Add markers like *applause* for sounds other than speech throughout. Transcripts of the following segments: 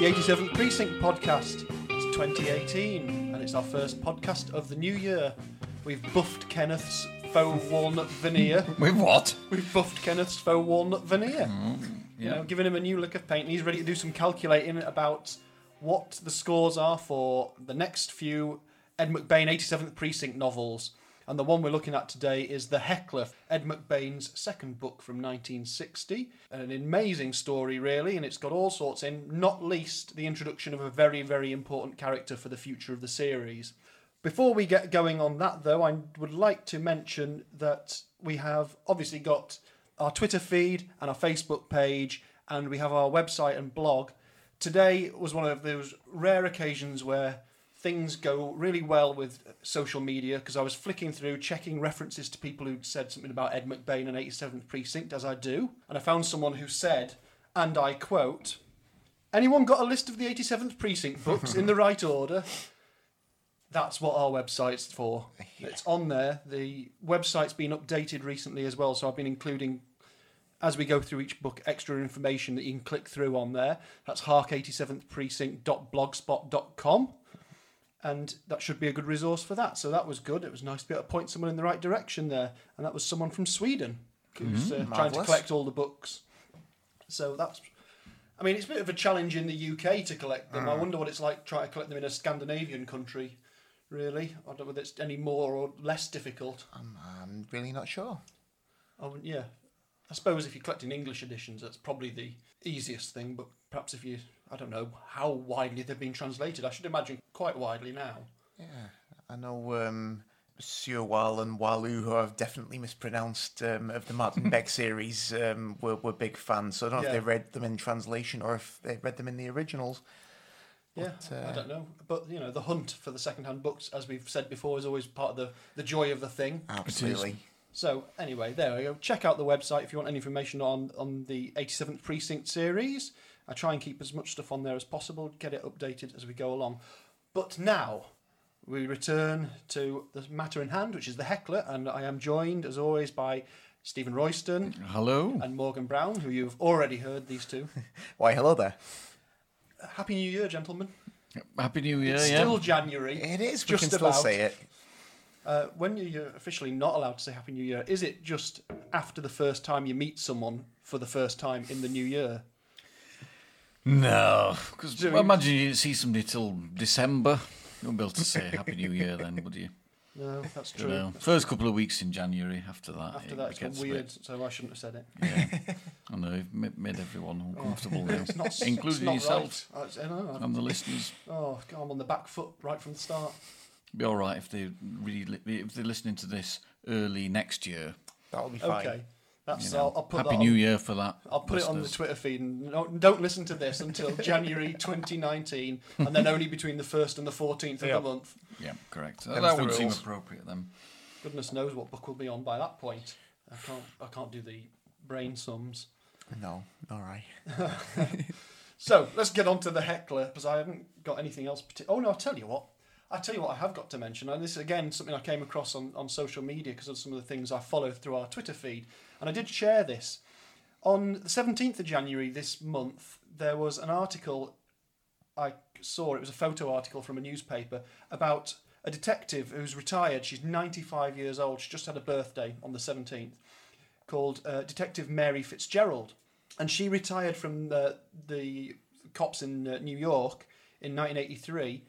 The 87th Precinct podcast. It's 2018, and it's our first podcast of the new year. We've buffed Kenneth's faux walnut veneer. *laughs* With what? We've buffed Kenneth's faux walnut veneer. Mm, you know, giving him a new lick of paint. and He's ready to do some calculating about what the scores are for the next few Ed McBain 87th Precinct novels. And the one we're looking at today is The Heckler, Ed McBain's second book from 1960. An amazing story, really, and it's got all sorts in, not least the introduction of a very, very important character for the future of the series. Before we get going on that, though, I would like to mention that we have obviously got our Twitter feed and our Facebook page, and we have our website and blog. Today was one of those rare occasions where things go really well with social media because I was flicking through, checking references to people who'd said something about Ed McBain and 87th Precinct, as I do, and I found someone who said, and I quote, Anyone got a list of the 87th Precinct books in the *laughs* right order? That's what our website's for. It's on there. The website's been updated recently as well, so I've been including, as we go through each book, extra information that you can click through on there. That's hark87thprecinct.blogspot.com, and that should be a good resource for that. So that was good. It was nice to be able to point someone in the right direction there, and that was someone from Sweden who's uh, trying to collect all the books. So that's I mean, it's a bit of a challenge in the UK to collect them. I wonder what it's like trying to collect them in a Scandinavian country, really. I don't know whether it's any more or less difficult. I'm, I'm really not sure. Oh, yeah. I suppose if you're collecting English editions, that's probably the easiest thing, but perhaps if you, I don't know how widely they've been translated. I should imagine quite widely now. Yeah, I know um, Monsieur Wall and Wahlöö, who I've definitely mispronounced um, of the Martin Beck *laughs* series, um, were, were big fans. So I don't know Yeah. if they read them in translation or if they read them in the originals. Yeah, But, I uh, don't know. But, you know, the hunt for the second-hand books, as we've said before, is always part of the, the joy of the thing. Absolutely. So anyway, there we go. Check out the website if you want any information on on the 87th Precinct series. I try and keep as much stuff on there as possible, get it updated as we go along. But now we return to the matter in hand, which is the heckler, and I am joined as always by Stephen Royston Hello. and Morgan Brown, who you've already heard. These two. *laughs* Why, hello there. Happy New Year, gentlemen. Happy New Year. it's yeah. still January. It is, we Just can still about. say it. Uh, when you're officially not allowed to say Happy New Year, is it just after the first time you meet someone for the first time in the new year? No, because Do I imagine you didn't see somebody till December. You won't be able to say Happy New Year then, would you? No, that's You true. know, first couple of weeks in January. After that, After it that, it's gone gets a bit- weird, so I shouldn't have said it. Yeah, I know. You've made everyone uncomfortable oh, now, *laughs* It's not, it's including not yourself Right. I, was- I know. and the listeners. Oh, God, I'm on the back foot right from the start. Be all right if they really if they're listening to this early next year. That'll be fine. Okay, that's You know, I'll, I'll put Happy that New on, Year for that. I'll put it on the. Twitter feed. And no, don't listen to this until *laughs* January 2019, and then only between the first and the 14th of Yeah. the month. Yeah, correct. Them's that the would seem appropriate then. Goodness knows what book will be on by that point. I can't. I can't do the brain sums. No, all right. *laughs* *laughs* So let's get on to the heckler because I haven't got anything else. Partic- oh no, I'll tell you what. I'll tell you what I have got to mention. And this is again something I came across on, on social media because of some of the things I follow through our Twitter feed. And I did share this. On the 17th of January this month, there was an article I saw. It was a photo article from a newspaper about a detective who's retired. She's 95 years old. She just had a birthday on the 17th, called uh, Detective Mary Fitzgerald. And she retired from the, the cops in uh, New York in 1983.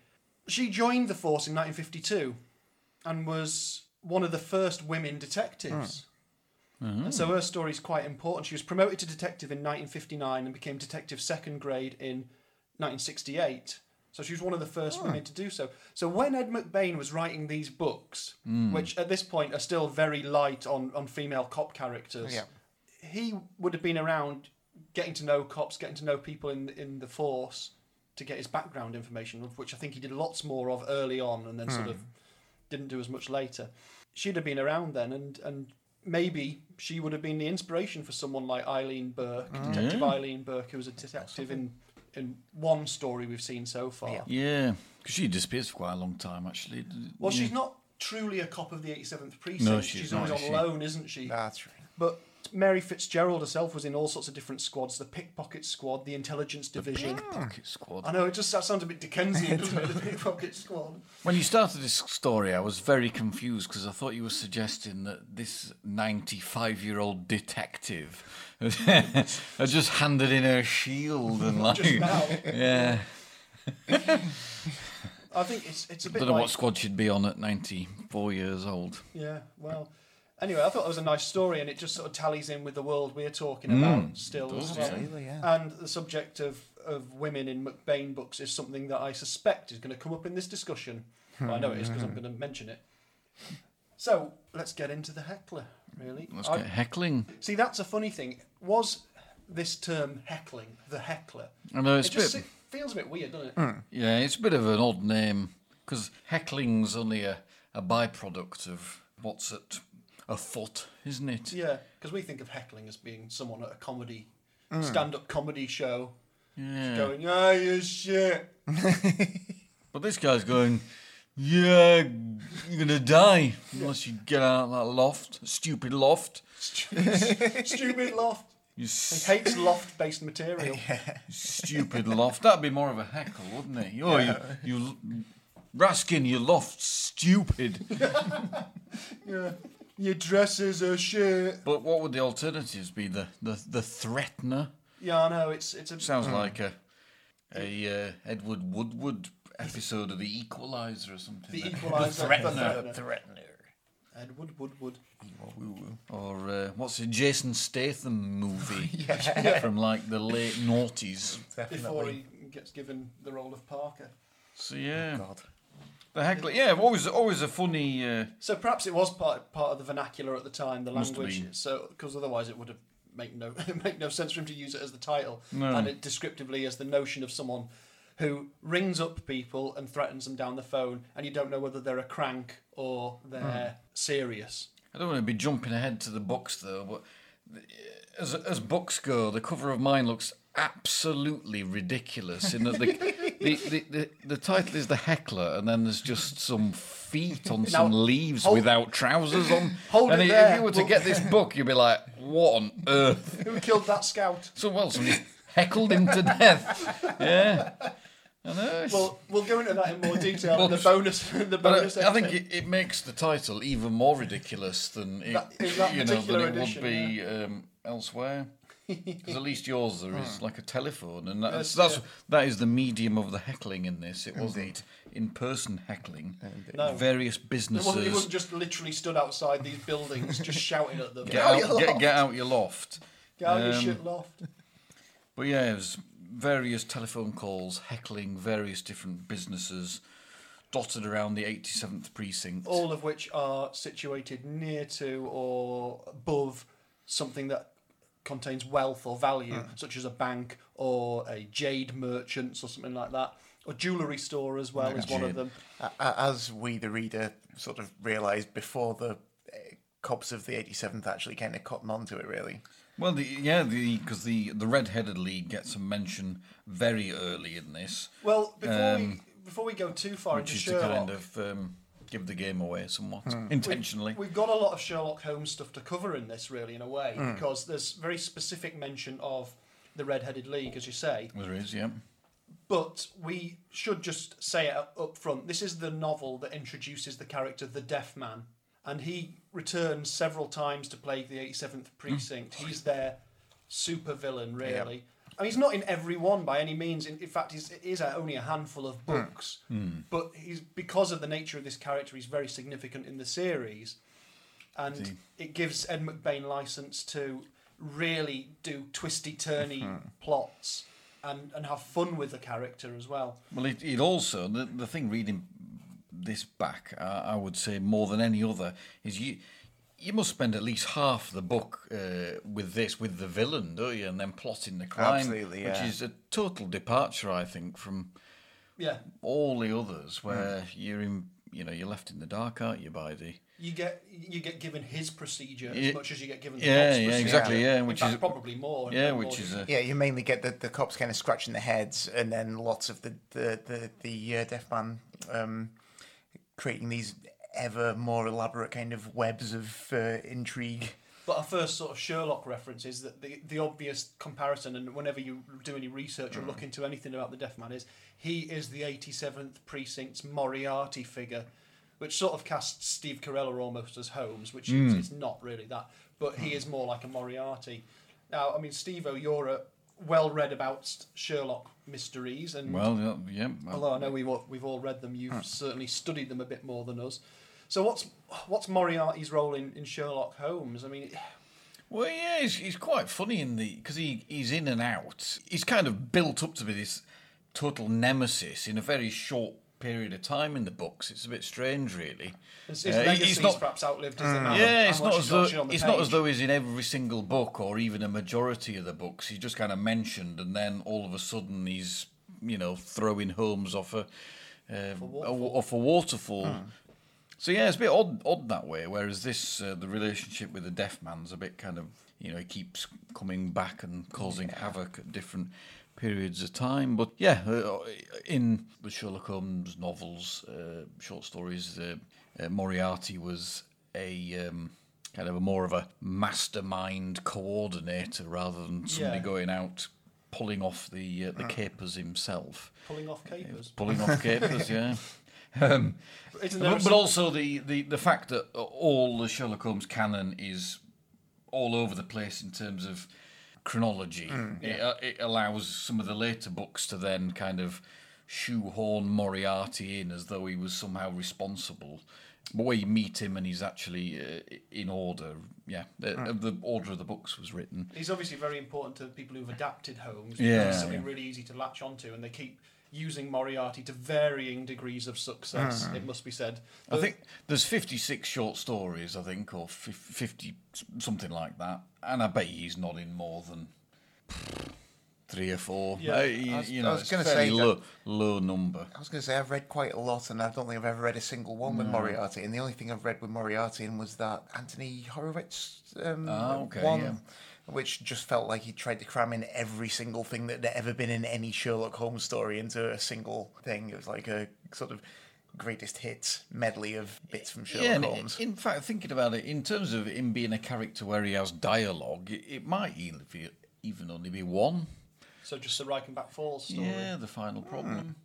She joined the force in 1952 and was one of the first women detectives. Mm-hmm. And so her story is quite important. She was promoted to detective in 1959 and became detective second grade in 1968. So she was one of the first ah. women to do so. So when Ed McBain was writing these books, mm. which at this point are still very light on, on female cop characters, Yeah. he would have been around getting to know cops, getting to know people in in the force to get his background information, which I think he did lots more of early on, and then sort hmm. of didn't do as much later. She'd have been around then, and and maybe she would have been the inspiration for someone like Eileen Burke, mm. Detective Yeah. Eileen Burke, who was a detective in in one story we've seen so far. Yeah. Yeah, because she disappears for quite a long time, actually. Well, Yeah. she's not truly a cop of the 87th precinct. No, she's she's not, always is on she? loan, isn't she? That's right. But Mary Fitzgerald herself was in all sorts of different squads: the pickpocket squad, the intelligence division. Pocket Squad. I know it just that sounds a bit Dickensian, *laughs* doesn't it? The pickpocket squad. When you started this story, I was very confused because I thought you were suggesting that this 95 year old detective *laughs* had just handed in her shield and like. Just *laughs* Yeah. I think it's it's a bit Don't know like what squad she'd be on at 94 years old. yeah. Well, anyway, I thought it was a nice story, and it just sort of tallies in with the world we're talking Mm, about still. does, as well. Yeah. And the subject of, of women in McBain books is something that I suspect is going to come up in this discussion. Well, I know it is because I'm going to mention it. So let's get into the heckler, really. Let's I- get heckling. see, that's a funny thing. Was this term heckling the heckler? I know it's it a bit. it feels a bit weird, doesn't it? Yeah, it's a bit of an odd name because heckling's only a, a byproduct of what's at afoot, isn't it? Yeah, because we think of heckling as being someone at a comedy, stand-up comedy show, Yeah. going, "Ah, you shit." *laughs* But this guy's going, yeah, you're gonna die unless you get out of that loft, stupid loft. Stupid loft. You He hates loft-based material. stupid loft. That'd be more of a heckle, wouldn't it? Oh, you, you Raskin, you loft, stupid. *laughs* Yeah. Your dresses are shit. But what would the alternatives be? The the the threatener Yeah, I know. It's it's a sounds like a a uh, Edward Woodward episode of The Equalizer or something. the *laughs* like- equalizer. Threatener. the Threatener. Edward Woodward. Or uh, what's a Jason Statham movie *laughs* Yeah, from like the late noughties? Before he gets given the role of Parker. So yeah, God. The heckler. Yeah, always always a funny. Uh, So perhaps it was part part of the vernacular at the time, the Must have language. been. So because otherwise it would have make no *laughs* make no sense for him to use it as the title No. and it descriptively as the notion of someone who rings up people and threatens them down the phone, and you don't know whether they're a crank or they're serious. I don't want to be jumping ahead to the books though, but as as books go, the cover of mine looks absolutely ridiculous. In that the the, the, the the title is the heckler, and then there's just some feet on some leaves hold- without trousers on. Hold and it if there. you were to Well- get this book, you'd be like, "What on earth?" *laughs* Who killed that scout? So well, somebody heckled him to death. Yeah, I know. Well, we'll go into that in more detail in the But- bonus. The But bonus. I, I think episode. it, it makes the title even more ridiculous than it, That- that you know than particular it edition, would be um, elsewhere. Because at least yours there is like a telephone, and that's, Yes, that's yeah. that is the medium of the heckling in this. It wasn't in-person heckling. No. Various It businesses wasn't, it wasn't just literally stood outside these buildings, just *laughs* shouting at them. get out out, your get, loft. get out your loft. Get out your Um, shit loft. But yeah, it was various telephone calls heckling various different businesses dotted around the 87th precinct. All of which are situated near to or above something that contains wealth or value, Hmm. such as a bank or a jade merchants or something like that. Or jewellery store as well is one of them. A- a- As we, the reader, sort of realised before the uh, cops of the 87th actually kind of cotton onto it, really. Well, the, yeah, the because the the red-headed league gets a mention very early in this, Well, before we Um, before we go too far which into is Sherlock, to kind of um, give the game away somewhat intentionally. We've got a lot of Sherlock Holmes stuff to cover in this, really, in a way, Hmm. because there's very specific mention of the Red-Headed League, as you say. there is, yeah. But we should just say it up, up front. This is the novel that introduces the character the Deaf Man, and he returns several times to plague the 87th Precinct. He's their super villain, really. I mean, he's not in every one by any means. In, in fact, he's, it is only a handful of hmm. books. Hmm. But he's because of the nature of this character, he's very significant in the series, and it gives Ed McBain license to really do twisty turny hmm. plots and and have fun with the character as well. Well, it, it also the the thing reading this back, uh, I would say more than any other, is you you must spend at least half the book uh, with this with the villain, don't you, and then plotting the crime, Absolutely, which is a total departure, I think, from Yeah, all the others where you're in. You know, you're left in the dark, aren't you? By the you get you get given his procedure as much as you get given the Yeah, Doc's yeah, procedure. exactly, yeah, which fact, is- probably more. yeah, more which is a Yeah, you mainly get the, the cops kind of scratching their heads, and then lots of the the the, the uh, deaf man um, creating these ever more elaborate kind of webs of uh, intrigue. But our first sort of Sherlock reference is that the, the obvious comparison, and whenever you do any research or look into anything about the Deaf Man, is he is the 87th Precinct's Moriarty figure, which sort of casts Steve Carella almost as Holmes, which is it's not really that, but he is more like a Moriarty. Now, I mean, Steve O, you're uh, well read about Sherlock mysteries, and Well, yeah, although I know we've all, we've all read them, you've certainly studied them a bit more than us. So what's what's Moriarty's role in, in Sherlock Holmes? I mean, Well, yeah, he's, he's quite funny in the because he, he's in and out. He's kind of built up to be this total nemesis in a very short period of time in the books. It's a bit strange, really. his, his Uh, he- legacy's he's not- perhaps outlived his amount of- Yeah, it's not as though actually on the it's not as though he's in every single book or even a majority of the books. He's just kind of mentioned, and then all of a sudden he's you know throwing Holmes off a, uh, a off a waterfall. So yeah, it's a bit odd, odd that way. Whereas this, uh, the relationship with the deaf man's a bit kind of, you know, he keeps coming back and causing havoc at different periods of time. But yeah, uh, in the Sherlock Holmes novels, uh, short stories, uh, uh, Moriarty was a um, kind of a more of a mastermind coordinator rather than somebody Yeah. going out pulling off the uh, the capers himself. pulling off capers. Pulling off capers, *laughs* yeah. Um, but, but also the, the, the fact that all the Sherlock Holmes canon is all over the place in terms of chronology. it, uh, it allows some of the later books to then kind of shoehorn Moriarty in as though he was somehow responsible. But where you meet him and he's actually uh, in order, yeah, the, the order of the books was written. He's obviously very important to people who've adapted Holmes. Yeah, it's something yeah. really easy to latch onto, and they keep using Moriarty to varying degrees of success. It must be said. I think there's 56 short stories, I think, or 50, something like that. And I bet he's not in more than three or four. Yeah, Uh, I you, was- you I know, was gonna fairly say that- low, low number. I was going to say I've read quite a lot, and I don't think I've ever read a single one with Moriarty. And the only thing I've read with Moriarty in was that Anthony Horowitz um, Ah, okay, one, yeah. Which just felt like he tried to cram in every single thing that had ever been in any Sherlock Holmes story into a single thing. It was like a sort of greatest hits medley of bits from Sherlock Yeah, Holmes. in fact, thinking about it, in terms of him being a character where he has dialogue, it, it might even, even only be one. so. Just the Reichenbach Falls story. Yeah, the final hmm. problem.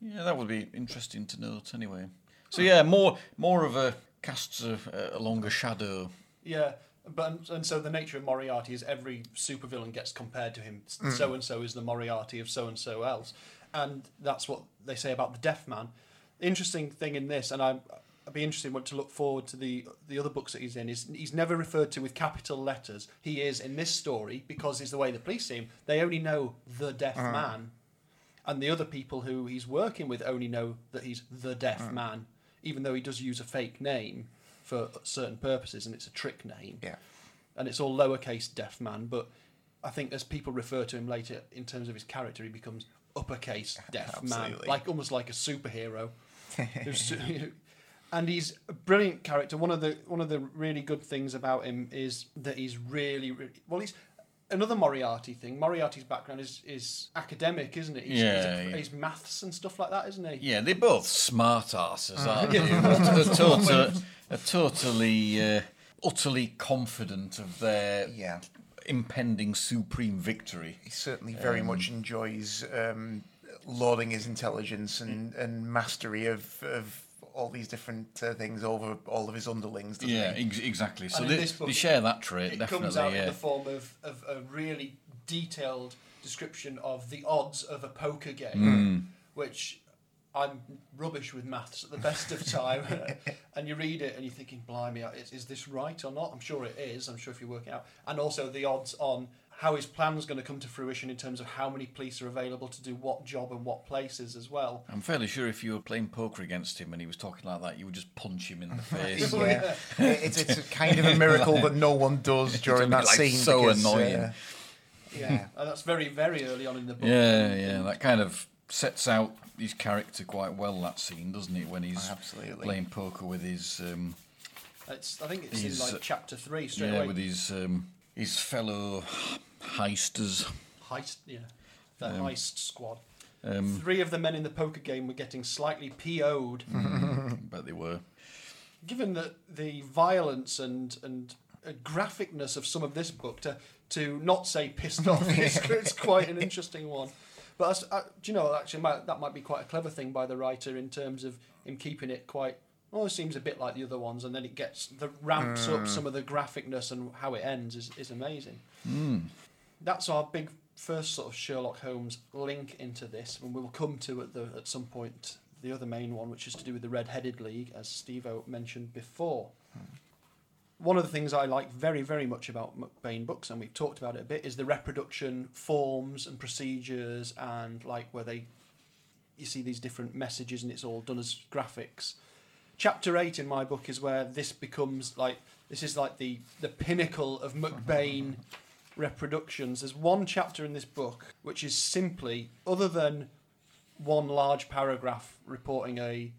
Yeah, that would be interesting to note anyway. So yeah, more more of a casts a, uh, a longer shadow. Yeah, but and so the nature of Moriarty is every supervillain gets compared to him. So and so is the Moriarty of so and so else, and that's what they say about the Deaf Man. Interesting thing in this, and I'm. I'd be interested to look forward to the the other books that he's in. Is he's never referred to with capital letters. He is in this story because it's the way the police see him. They only know the deaf uh-huh. man, and the other people who he's working with only know that he's the deaf uh-huh. man, even though he does use a fake name for certain purposes, and it's a trick name yeah. and it's all lowercase deaf man. But I think as people refer to him later in terms of his character, he becomes uppercase *laughs* deaf man, like almost like a superhero. *laughs* And he's a brilliant character. One of the one of the really good things about him is that he's really, really well. He's another Moriarty thing. Moriarty's background is is academic, isn't it? He's, Yeah, he's, a, yeah. he's maths and stuff like that, isn't he? Yeah, they're both smart asses, aren't they? They're *laughs* tota- are totally, uh, utterly confident of their Yeah. impending supreme victory. He certainly very much enjoys um, lauding his intelligence and, and mastery of, of all these different uh, things over all of his underlings. Doesn't Yeah, ex- exactly. So they, this book, they share that trait, it definitely. comes out yeah. in the form of, of a really detailed description of the odds of a poker game, Hmm. which I'm rubbish with maths at the best of time. *laughs* and you read it and you're thinking, blimey, is, is this right or not? I'm sure it is. I'm sure if you work it out. And also the odds on how his plan's going to come to fruition in terms of how many police are available to do what job and what places as well. I'm fairly sure if you were playing poker against him and he was talking like that, you would just punch him in the *laughs* face. yeah. it's, it's a kind of a miracle that no one does *laughs* during that like, scene. so because, annoying. uh, yeah. And that's very, very early on in the book. Yeah, yeah, that kind of sets out his character quite well. That scene, doesn't it? When he's Absolutely. playing poker with his, um, It's, I think it's He's, in uh, like chapter three straight yeah, away. with his um, his fellow heisters. heist, yeah, the Um, heist squad. Three of the men in the poker game were getting slightly PO'd, *laughs* but they were. given that the violence and and graphicness of some of this book to to not say pissed *laughs* off. It's, it's quite an interesting one. But as, uh, do you know, actually, might, that might be quite a clever thing by the writer in terms of him keeping it quite. Well, it seems a bit like the other ones, and then it gets the ramps up mm. some of the graphicness and how it ends is, is amazing. Mm. That's our big first sort of Sherlock Holmes link into this, and we will come to at the at some point the other main one, which is to do with the Red-Headed League, as Steve mentioned before. Hmm. One of the things I like very, very much about McBain books, and we've talked about it a bit, is the reproduction forms and procedures, and like where they, you see these different messages, and it's all done as graphics. Chapter eight in my book is where this becomes like this is like the the pinnacle of McBain *laughs* reproductions. There's one chapter in this book which is simply, other than one large paragraph reporting a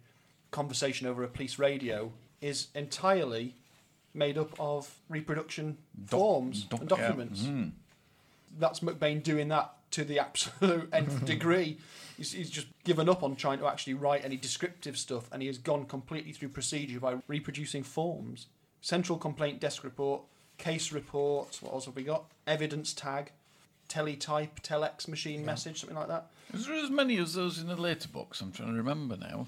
conversation over a police radio, is entirely made up of reproduction forms doc- and yeah. documents. Mm. That's McBain doing that to the *laughs* absolute nth *laughs* degree. He's, he's just given up on trying to actually write any descriptive stuff, and he has gone completely through procedure by reproducing forms. Central complaint desk report, case report. What else have we got? Evidence tag, teletype, telex machine message, something like that. Is there as many as those in the later books? I'm trying to remember now.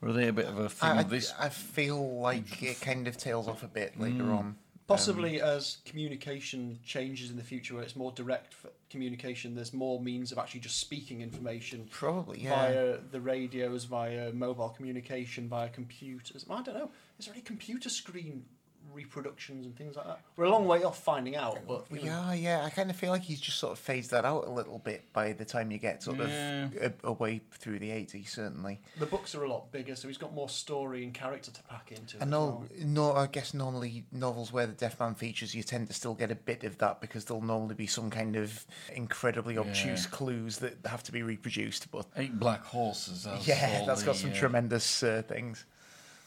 Were they a bit of a thing I, of this? I feel like it kind of tails off a bit later Mm. on. Possibly um, as communication changes in the future, where it's more direct communication, there's more means of actually just speaking information Probably, yeah. via the radios, via mobile communication, via computers. I don't know. Is there any computer screen reproductions and things like that? We're a long way off finding out, but you know, Yeah, yeah. I kind of feel like he's just sort of phased that out a little bit by the time you get sort Yeah. of a, away through the 80s, certainly. the books are a lot bigger, so he's got more story and character to pack into. I know, well. no, I guess normally novels where the Deaf Man features, you tend to still get a bit of that because there'll normally be some kind of incredibly obtuse Yeah. clues that have to be reproduced. But Eight black horses. That's yeah, all that's got the, some uh, tremendous uh, things.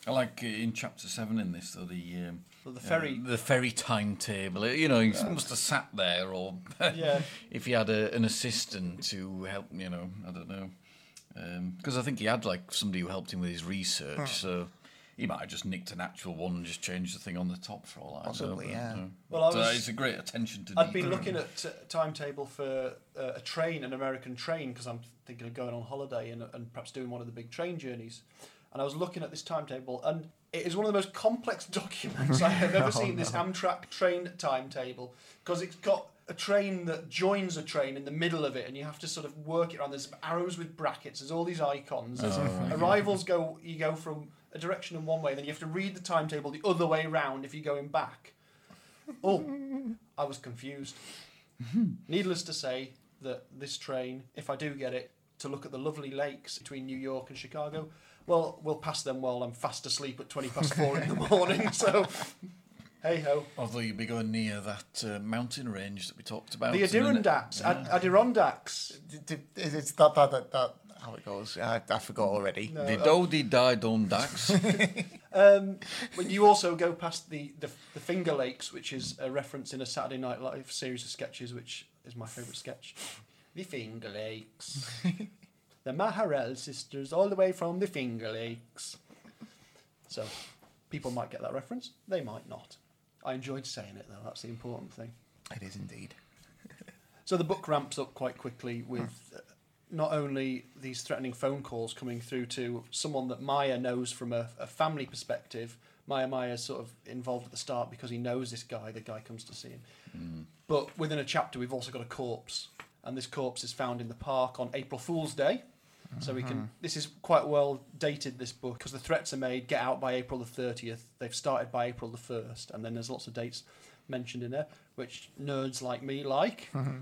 I like uh, in chapter seven in this though the um, The uh, ferry- the ferry timetable. uh, You know, he must have sat there, or *laughs* Yeah. if he had a, an assistant to help. You know, I don't know, because I think he had like somebody who helped him with his research. So he might have just nicked an actual one and just changed the thing on the top for all I know. Possibly, but, yeah. uh, Well, I but, uh, it's a great attention to detail. been looking at a timetable for uh, a train, an American train, because I'm thinking of going on holiday and, and perhaps doing one of the big train journeys. And I was looking at this timetable, and it is one of the most complex *laughs* documents I have ever *laughs* oh, seen. This Amtrak train timetable, because it's got a train that joins a train in the middle of it, and you have to sort of work it around. There's arrows with brackets. There's all these icons. Oh, there's arrivals go. You go from a direction in one way, then you have to read the timetable the other way round if you're going back. Oh, I was confused. *laughs* Needless to say that this train, if I do get it, to look at the lovely lakes between New York and Chicago, well, we'll pass them while I'm fast asleep at 20 past four in the morning. *laughs* So, hey ho. Although you'd be going near that uh, mountain range that we talked about. The and then it- Adirondacks. Ad- Adirondacks. D- d- It's that, that, that, that how it goes. I, I forgot already. No, The Dodie Die Dundax. *laughs* Um, but you also go past the, the the Finger Lakes, which is a reference in a Saturday Night Live series of sketches, which is my favourite sketch. The Finger Lakes. *laughs* the Maharelle sisters, all the way from the Finger Lakes. So, people might get that reference. They might not. I enjoyed saying it though. That's the important thing. It is indeed. *laughs* So the book ramps up quite quickly with uh, not only these threatening phone calls coming through to someone that Meyer knows from a, a family perspective. Meyer Meyer's sort of involved at the start because he knows this guy. The guy comes to see him. But within a chapter, we've also got a corpse, and this corpse is found in the park on April Fool's Day. So we can. This is quite well dated. This book because the threats are made. Get out by April the thirtieth. They've started by April the first, and then there's lots of dates mentioned in there, which nerds like me like. Hmm,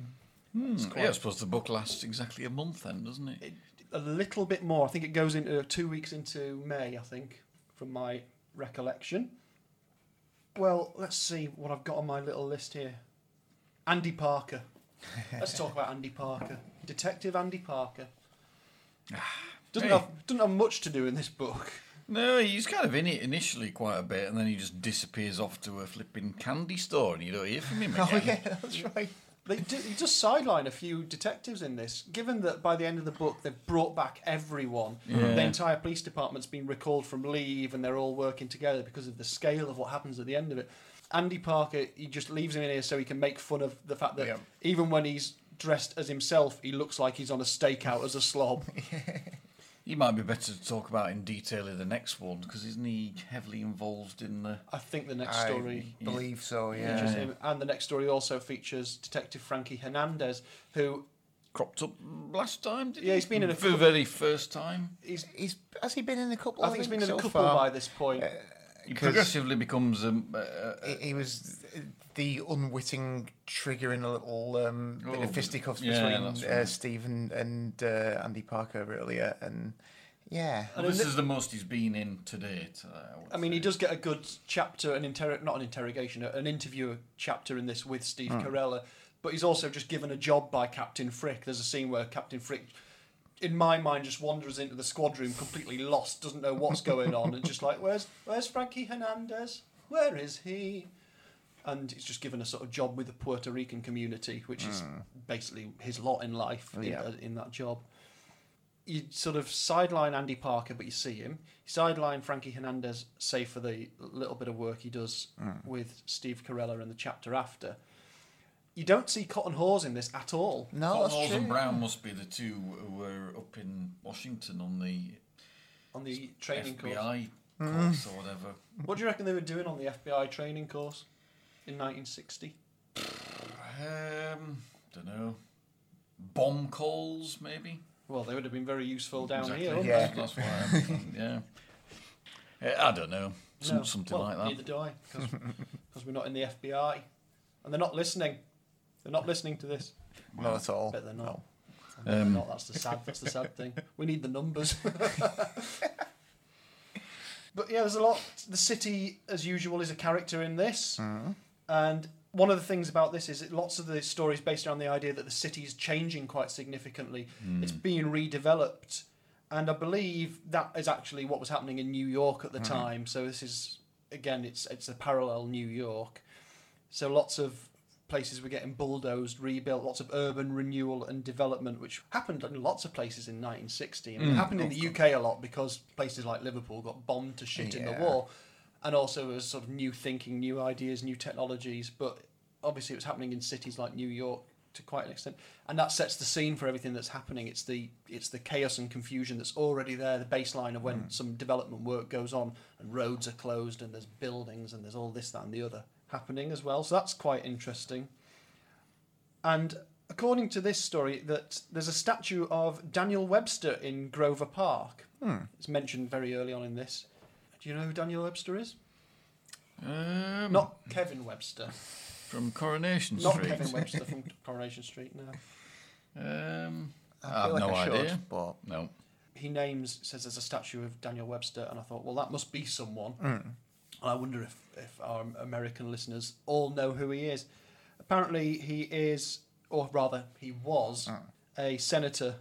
quite- yeah, I suppose the book lasts exactly a month then, doesn't it? It, a little bit more. I think it goes into two weeks into May. I think, from my recollection. Well, let's see what I've got on my little list here. Andy Parker. Let's talk about Andy Parker. Detective Andy Parker. *sighs* Doesn't Hey. have doesn't have much to do in this book. No, he's kind of in it initially quite a bit, and then he just disappears off to a flipping candy store, and you don't hear from him *laughs* oh, again. Oh yeah, that's right. They do, does sideline a few detectives in this. Given that by the end of the book they've brought back everyone, Yeah. the entire police department's been recalled from leave, and they're all working together because of the scale of what happens at the end of it. Andy Parker, he just leaves him in here so he can make fun of the fact that Yeah. even when he's dressed as himself, he looks like he's on a stakeout as a slob. *laughs* He might be better to talk about in detail in the next one because isn't he heavily involved in the? I think the next story I believe so. Yeah. features him, and the next story also features Detective Frankie Hernandez, who Cropped up last time, did Yeah, he? he's been in a for the couple- very first time. he's. He's has he been in a couple? I think he's been in a so couple far? by this point. He 'Cause- progressively becomes um, uh, uh, He, he was the unwitting trigger in a little um, bit Oh, of fisticuffs yeah, between that's uh. Steve and, and uh, Andy Parker earlier, and yeah, And this is the most he's been in to date. uh, I, I mean, he does get a good chapter, an inter- not an interrogation, an interview chapter in this with Steve Carella, but he's also just given a job by Captain Frick. There's a scene where Captain Frick, in my mind, just wanders into the squad room completely lost, doesn't know what's going on, and just like, where's where's Frankie Hernandez? Where is he? And he's just given a sort of job with the Puerto Rican community, which is basically his lot in life in, Yeah. uh, in that job you sort of sideline Andy Parker, but you see him. You sideline Frankie Hernandez, save for the little bit of work he does with Steve Carella in the chapter after. You don't see Cotton Hawes in this at all. no, Cotton that's Hawes true. and Brown must be the two who were up in Washington on the On the training course. FBI Mm-hmm. course or whatever. What do you reckon they were doing on the FBI training course in 1960? Um, don't know. Bomb calls, maybe. Well, they would have been very useful down Exactly. here. Yeah. That's, that's why. I'm, yeah. *laughs* Yeah, I don't know. Some, No. Something Well, like that. Neither do I, because we're not in the FBI, and they're not listening. They're not listening to this. Not at all. Bet they're not. No. They're Um, not. That's the sad. That's the sad thing. We need the numbers. *laughs* but yeah, there's a lot. The city, as usual, is a character in this, and one of the things about this is that lots of the stories based around the idea that the city is changing quite significantly. Hmm. It's being redeveloped, and I believe that is actually what was happening in New York at the hmm. time. So this is again, it's it's a parallel New York. So lots of places were getting bulldozed, rebuilt, lots of urban renewal and development, which happened in lots of places in 1960. I mean, it hmm, happened in the UK a lot because places like Liverpool got bombed to shit in the war, and also as sort of new thinking, new ideas, new technologies. But obviously, it was happening in cities like New York to quite an extent, and that sets the scene for everything that's happening. It's the it's the chaos and confusion that's already there, the baseline of when hmm. some development work goes on and roads are closed and there's buildings and there's all this, that, and the other happening as well. So that's quite interesting. And according to this story, that there's a statue of Daniel Webster in Grover Park. Hmm. It's mentioned very early on in this. Do you know who Daniel Webster is? Um, Not Kevin Webster. from Coronation Not Street. Not Kevin Webster from Coronation Street. No. Um, I, I have like no I should, idea. but No. He names says there's a statue of Daniel Webster, and I thought, well, that must be someone. Hmm. And I wonder if if our American listeners all know who he is. Apparently, he is, or rather, he was Hmm. a senator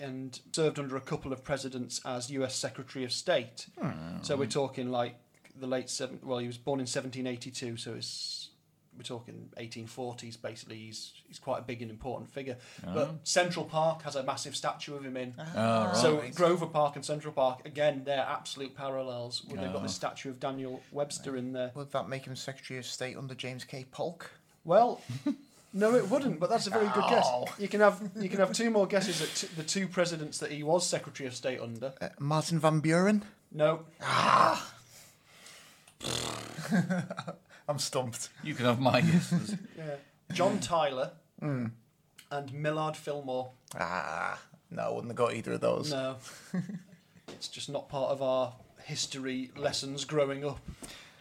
and served under a couple of presidents as U.S. Secretary of State. Hmm. So we're talking like the late seven. Well, he was born in 1782, so it's we're talking 1840s. Basically, he's he's quite a big and important figure. But Central Park has a massive statue of him in. Oh, right. So Grover Park and Central Park, again, they're absolute parallels. Well, They've got Ah. the statue of Daniel Webster in there. would that make him Secretary of State under James K. Polk? Well, *laughs* no, it wouldn't. But that's a very good guess. Oh. You can have you can have two more guesses at t- the two presidents that he was Secretary of State under. Uh, Martin Van Buren? No, Ah. *laughs* I'm stumped. You can have my guesses. *laughs* yeah. John Tyler and Millard Fillmore. Ah, no, I wouldn't have got either of those. No, *laughs* it's just not part of our history lessons growing up.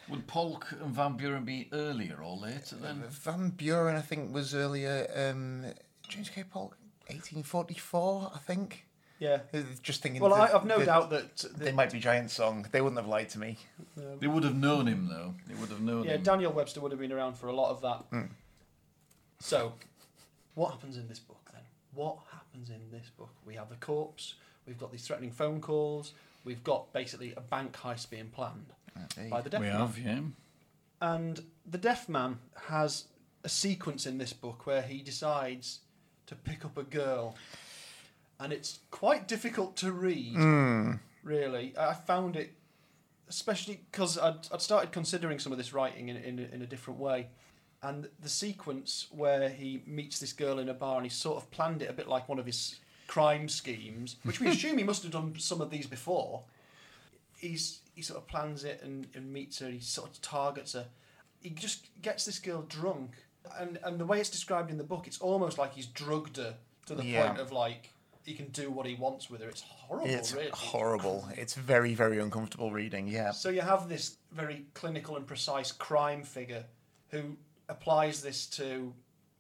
Would Polk and Van Buren be earlier or later then? Van Buren, I think, was earlier. Um, James K. Polk, 1844, I think. Yeah. Uh, Just thinking. Well, I, that- I've no that doubt that. They Might Be Giants Song. They wouldn't have lied to me. They would have known him though. They would have known yeah, him. Daniel Webster would have been around for a lot of that. So, what happens in this book then? What happens in this book? We have the corpse. We've got these threatening phone calls. We've got basically a bank heist being planned by the deaf we man. have, yeah. And the deaf man has a sequence in this book where he decides to pick up a girl. And it's quite difficult to read, hmm. really. I found it especially because I'd, I'd started considering some of this writing in, in, in a different way. And the sequence where he meets this girl in a bar and he sort of planned it a bit like one of his crime schemes, which we *laughs* assume he must have done some of these before. He's he sort of plans it and, and meets her. He sort of targets her. He just gets this girl drunk, and and the way it's described in the book, it's almost like he's drugged her to the Yeah. point of like he can do what he wants with her. It's horrible, It's really. horrible. It's very, very uncomfortable reading. Yeah. So you have this very clinical and precise crime figure who applies this to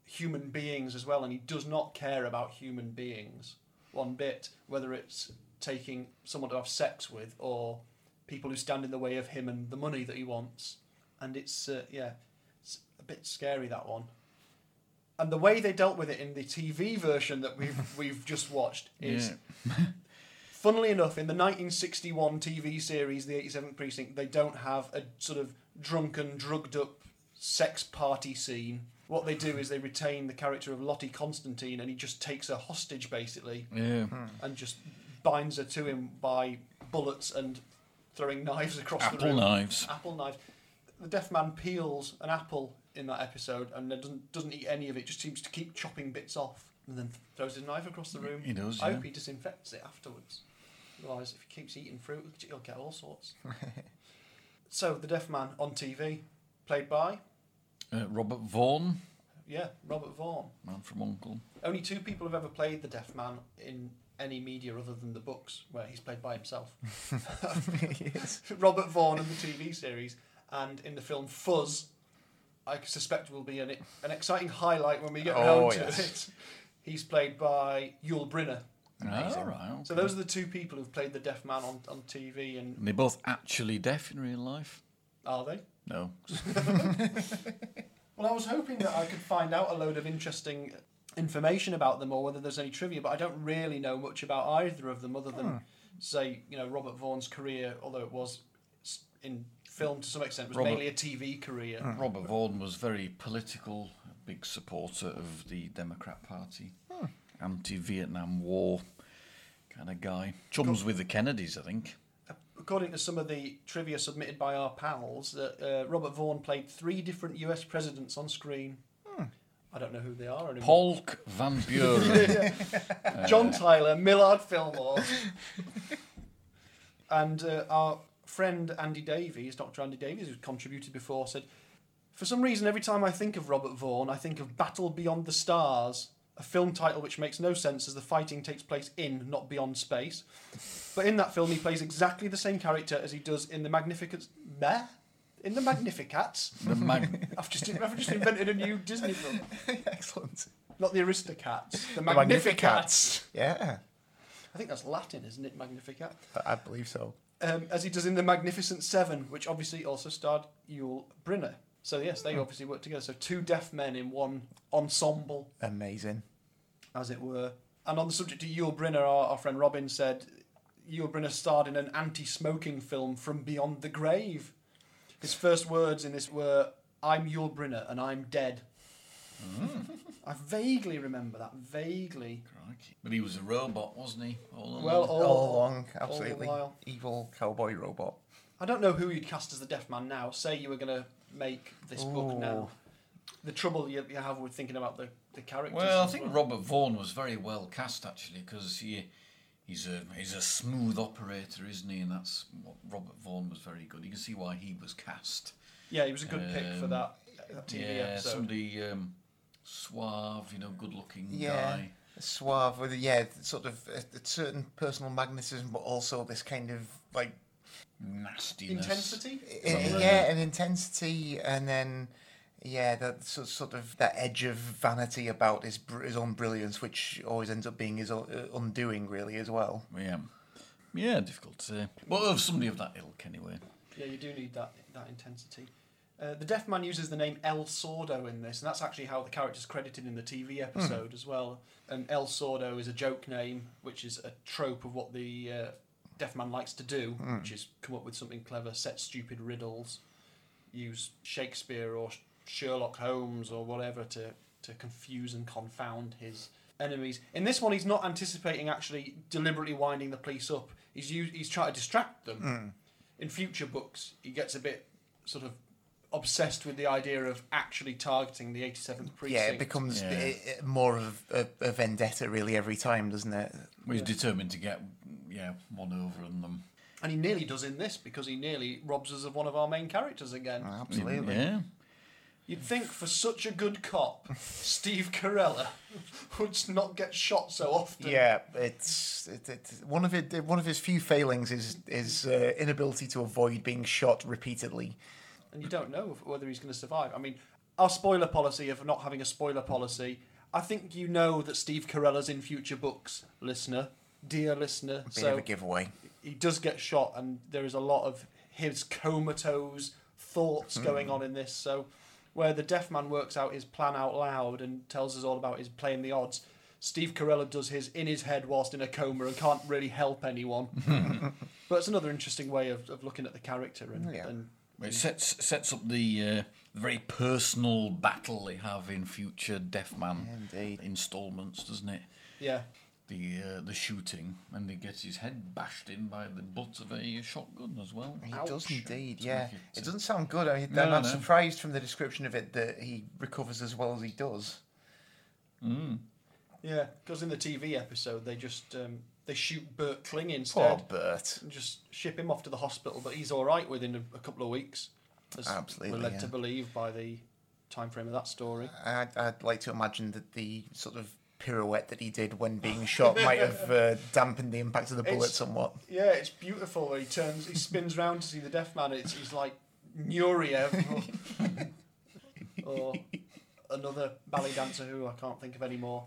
human beings as well, and he does not care about human beings one bit, whether it's taking someone to have sex with or people who stand in the way of him and the money that he wants. And it's uh, yeah, it's a bit scary that one. And the way they dealt with it in the TV version that we've *laughs* we've just watched is Yeah. *laughs* Funnily enough, in the 1961 TV series, The 87th Precinct, they don't have a sort of drunken, drugged up sex party scene. What they do is they retain the character of Lottie Constantine and he just takes her hostage, basically, Yeah. and just binds her to him by bullets and throwing knives across the Apple room. knives. Apple knives. The deaf man peels an apple in that episode and doesn't, doesn't eat any of it, just seems to keep chopping bits off and then throws his knife across the room. He does, I yeah. hope he disinfects it afterwards. Otherwise, if he keeps eating fruit, he'll get all sorts. *laughs* so, the deaf man on TV, played by, Uh, Robert Vaughan, yeah, Robert Vaughan. man from Uncle. Only two people have ever played the deaf man in any media other than the books, where he's played by himself. *laughs* *laughs* Robert Vaughan in the TV series, and in the film Fuzz, I suspect will be an, an exciting highlight when we get Oh, round to yes. it. He's played by Yul Brynner. Amazing. All right. So okay. those are the two people who've played the deaf man on, on TV, and And they're both actually deaf in real life? are they? No. *laughs* Well, I was hoping that I could find out a load of interesting information about them or whether there's any trivia, but I don't really know much about either of them other than, hmm. say, you know, Robert Vaughan's career, although it was in film to some extent, was Robert- mainly a TV career. Hmm. Robert Vaughan was very political, a big supporter of the Democrat Party, hmm. anti Vietnam War kind of guy. Chums with the Kennedys, I think. According to some of the trivia submitted by our pals, that uh, Robert Vaughan played three different US presidents on screen. I don't know who they are anymore. Polk Van Buren. *laughs* John Tyler, Millard Fillmore, and uh, our friend Andy Davies, Dr. Andy Davies, who's contributed before, said, "For some reason, every time I think of Robert Vaughan, I think of Battle Beyond the Stars, a film title which makes no sense as the fighting takes place in, not beyond space. But in that film, he plays exactly the same character as he does in the Magnificent. Meh? In the Magnificats. the mag- *laughs* I've just I've just invented a new Disney film, *laughs* Excellent. not the Aristocats, the The Magnificats. Yeah, I think that's Latin, isn't it? Magnificat. I- believe so. Um, as he does in the Magnificent Seven, which obviously also starred Yul Brynner. So yes, they obviously work together. So two deaf men in one ensemble, Amazing. as it were. And on the subject of Yul Brynner, our, our friend Robin said Yul Brynner starred in an anti-smoking film from Beyond the Grave. His first words in this were, "I'm Yul Brynner and I'm dead." Hmm. I vaguely remember that. Vaguely. Crikey. But he was a robot, wasn't he? All along? Well, all, All along, all absolutely while. evil cowboy robot. I don't know who you'd cast as the deaf man now. Say you were going to make this book now. The trouble you, you have with thinking about the, the characters. Well, I think well. Robert Vaughan was very well cast actually because he he's a he's a smooth operator, isn't he? And that's what Robert Vaughan was very good. You can see why he was cast. Yeah, he was a good pick for Um, that, that TV yeah, episode. somebody um, suave, you know, good-looking Yeah. guy. Suave with yeah, sort of a, a certain personal magnetism, but also this kind of like Nastiness. Intensity. i- Something. yeah, an intensity, and then yeah, that sort sort of that edge of vanity about his br- his own brilliance, which always ends up being his uh, undoing, really, as well. Yeah. Yeah, difficult to say. But of somebody of that ilk, anyway. Yeah, you do need that that intensity. Uh, the deaf man uses the name El Sordo in this, and that's actually how the character's credited in the TV episode as well. And El Sordo is a joke name, which is a trope of what the uh, deaf man likes to do, which is come up with something clever, set stupid riddles, use Shakespeare or Sherlock Holmes or whatever to, to confuse and confound his enemies. In this one, he's not anticipating actually deliberately winding the police up. He's u- he's trying to distract them. Hmm. in future books he gets a bit sort of obsessed with the idea of actually targeting the 87th precinct. Yeah, it becomes Yeah. i i- more of a, a vendetta really every time, doesn't it? He's determined to get yeah one over on them. and he nearly does in this because he nearly robs us of one of our main characters again. Absolutely. Yeah. You'd think for such a good cop, Steve Carella would not get shot so often. Yeah, it's it, it, one of it. One of his few failings is his uh, inability to avoid being shot repeatedly. and you don't know whether he's going to survive. I mean, our spoiler policy of not having a spoiler policy. I think you know that Steve Carella's in future books, listener, dear listener. Bit so of a giveaway. he does get shot, and there is a lot of his comatose thoughts going on in this. So, where the deaf man works out his plan out loud and tells us all about his playing the odds, Steve Carella does his in his head whilst in a coma and can't really help anyone. *laughs* but it's another interesting way of, of looking at the character and, Yeah. and It sets sets up the uh, very personal battle they have in future Deaf Man Indeed. installments, doesn't it? yeah. The uh, the shooting and he gets his head bashed in by the butt of a shotgun as well. He Ouch. does indeed, yeah. it, It doesn't sound good. I mean, no, I'm no. surprised from the description of it that he recovers as well as he does. Yeah, because in the TV episode they just um, they shoot Bert Kling Poor instead Bert. and just ship him off to the hospital, but he's all right within a, a couple of weeks. As Absolutely, we're led yeah. to believe by the time frame of that story. I'd, I'd like to imagine that the sort of pirouette that he did when being shot *laughs* might have uh, dampened the impact of the bullet It's- somewhat. Yeah, it's beautiful. He turns, he spins round to see the deaf man. It's he's like Nureyev or, *laughs* or another ballet dancer who I can't think of anymore.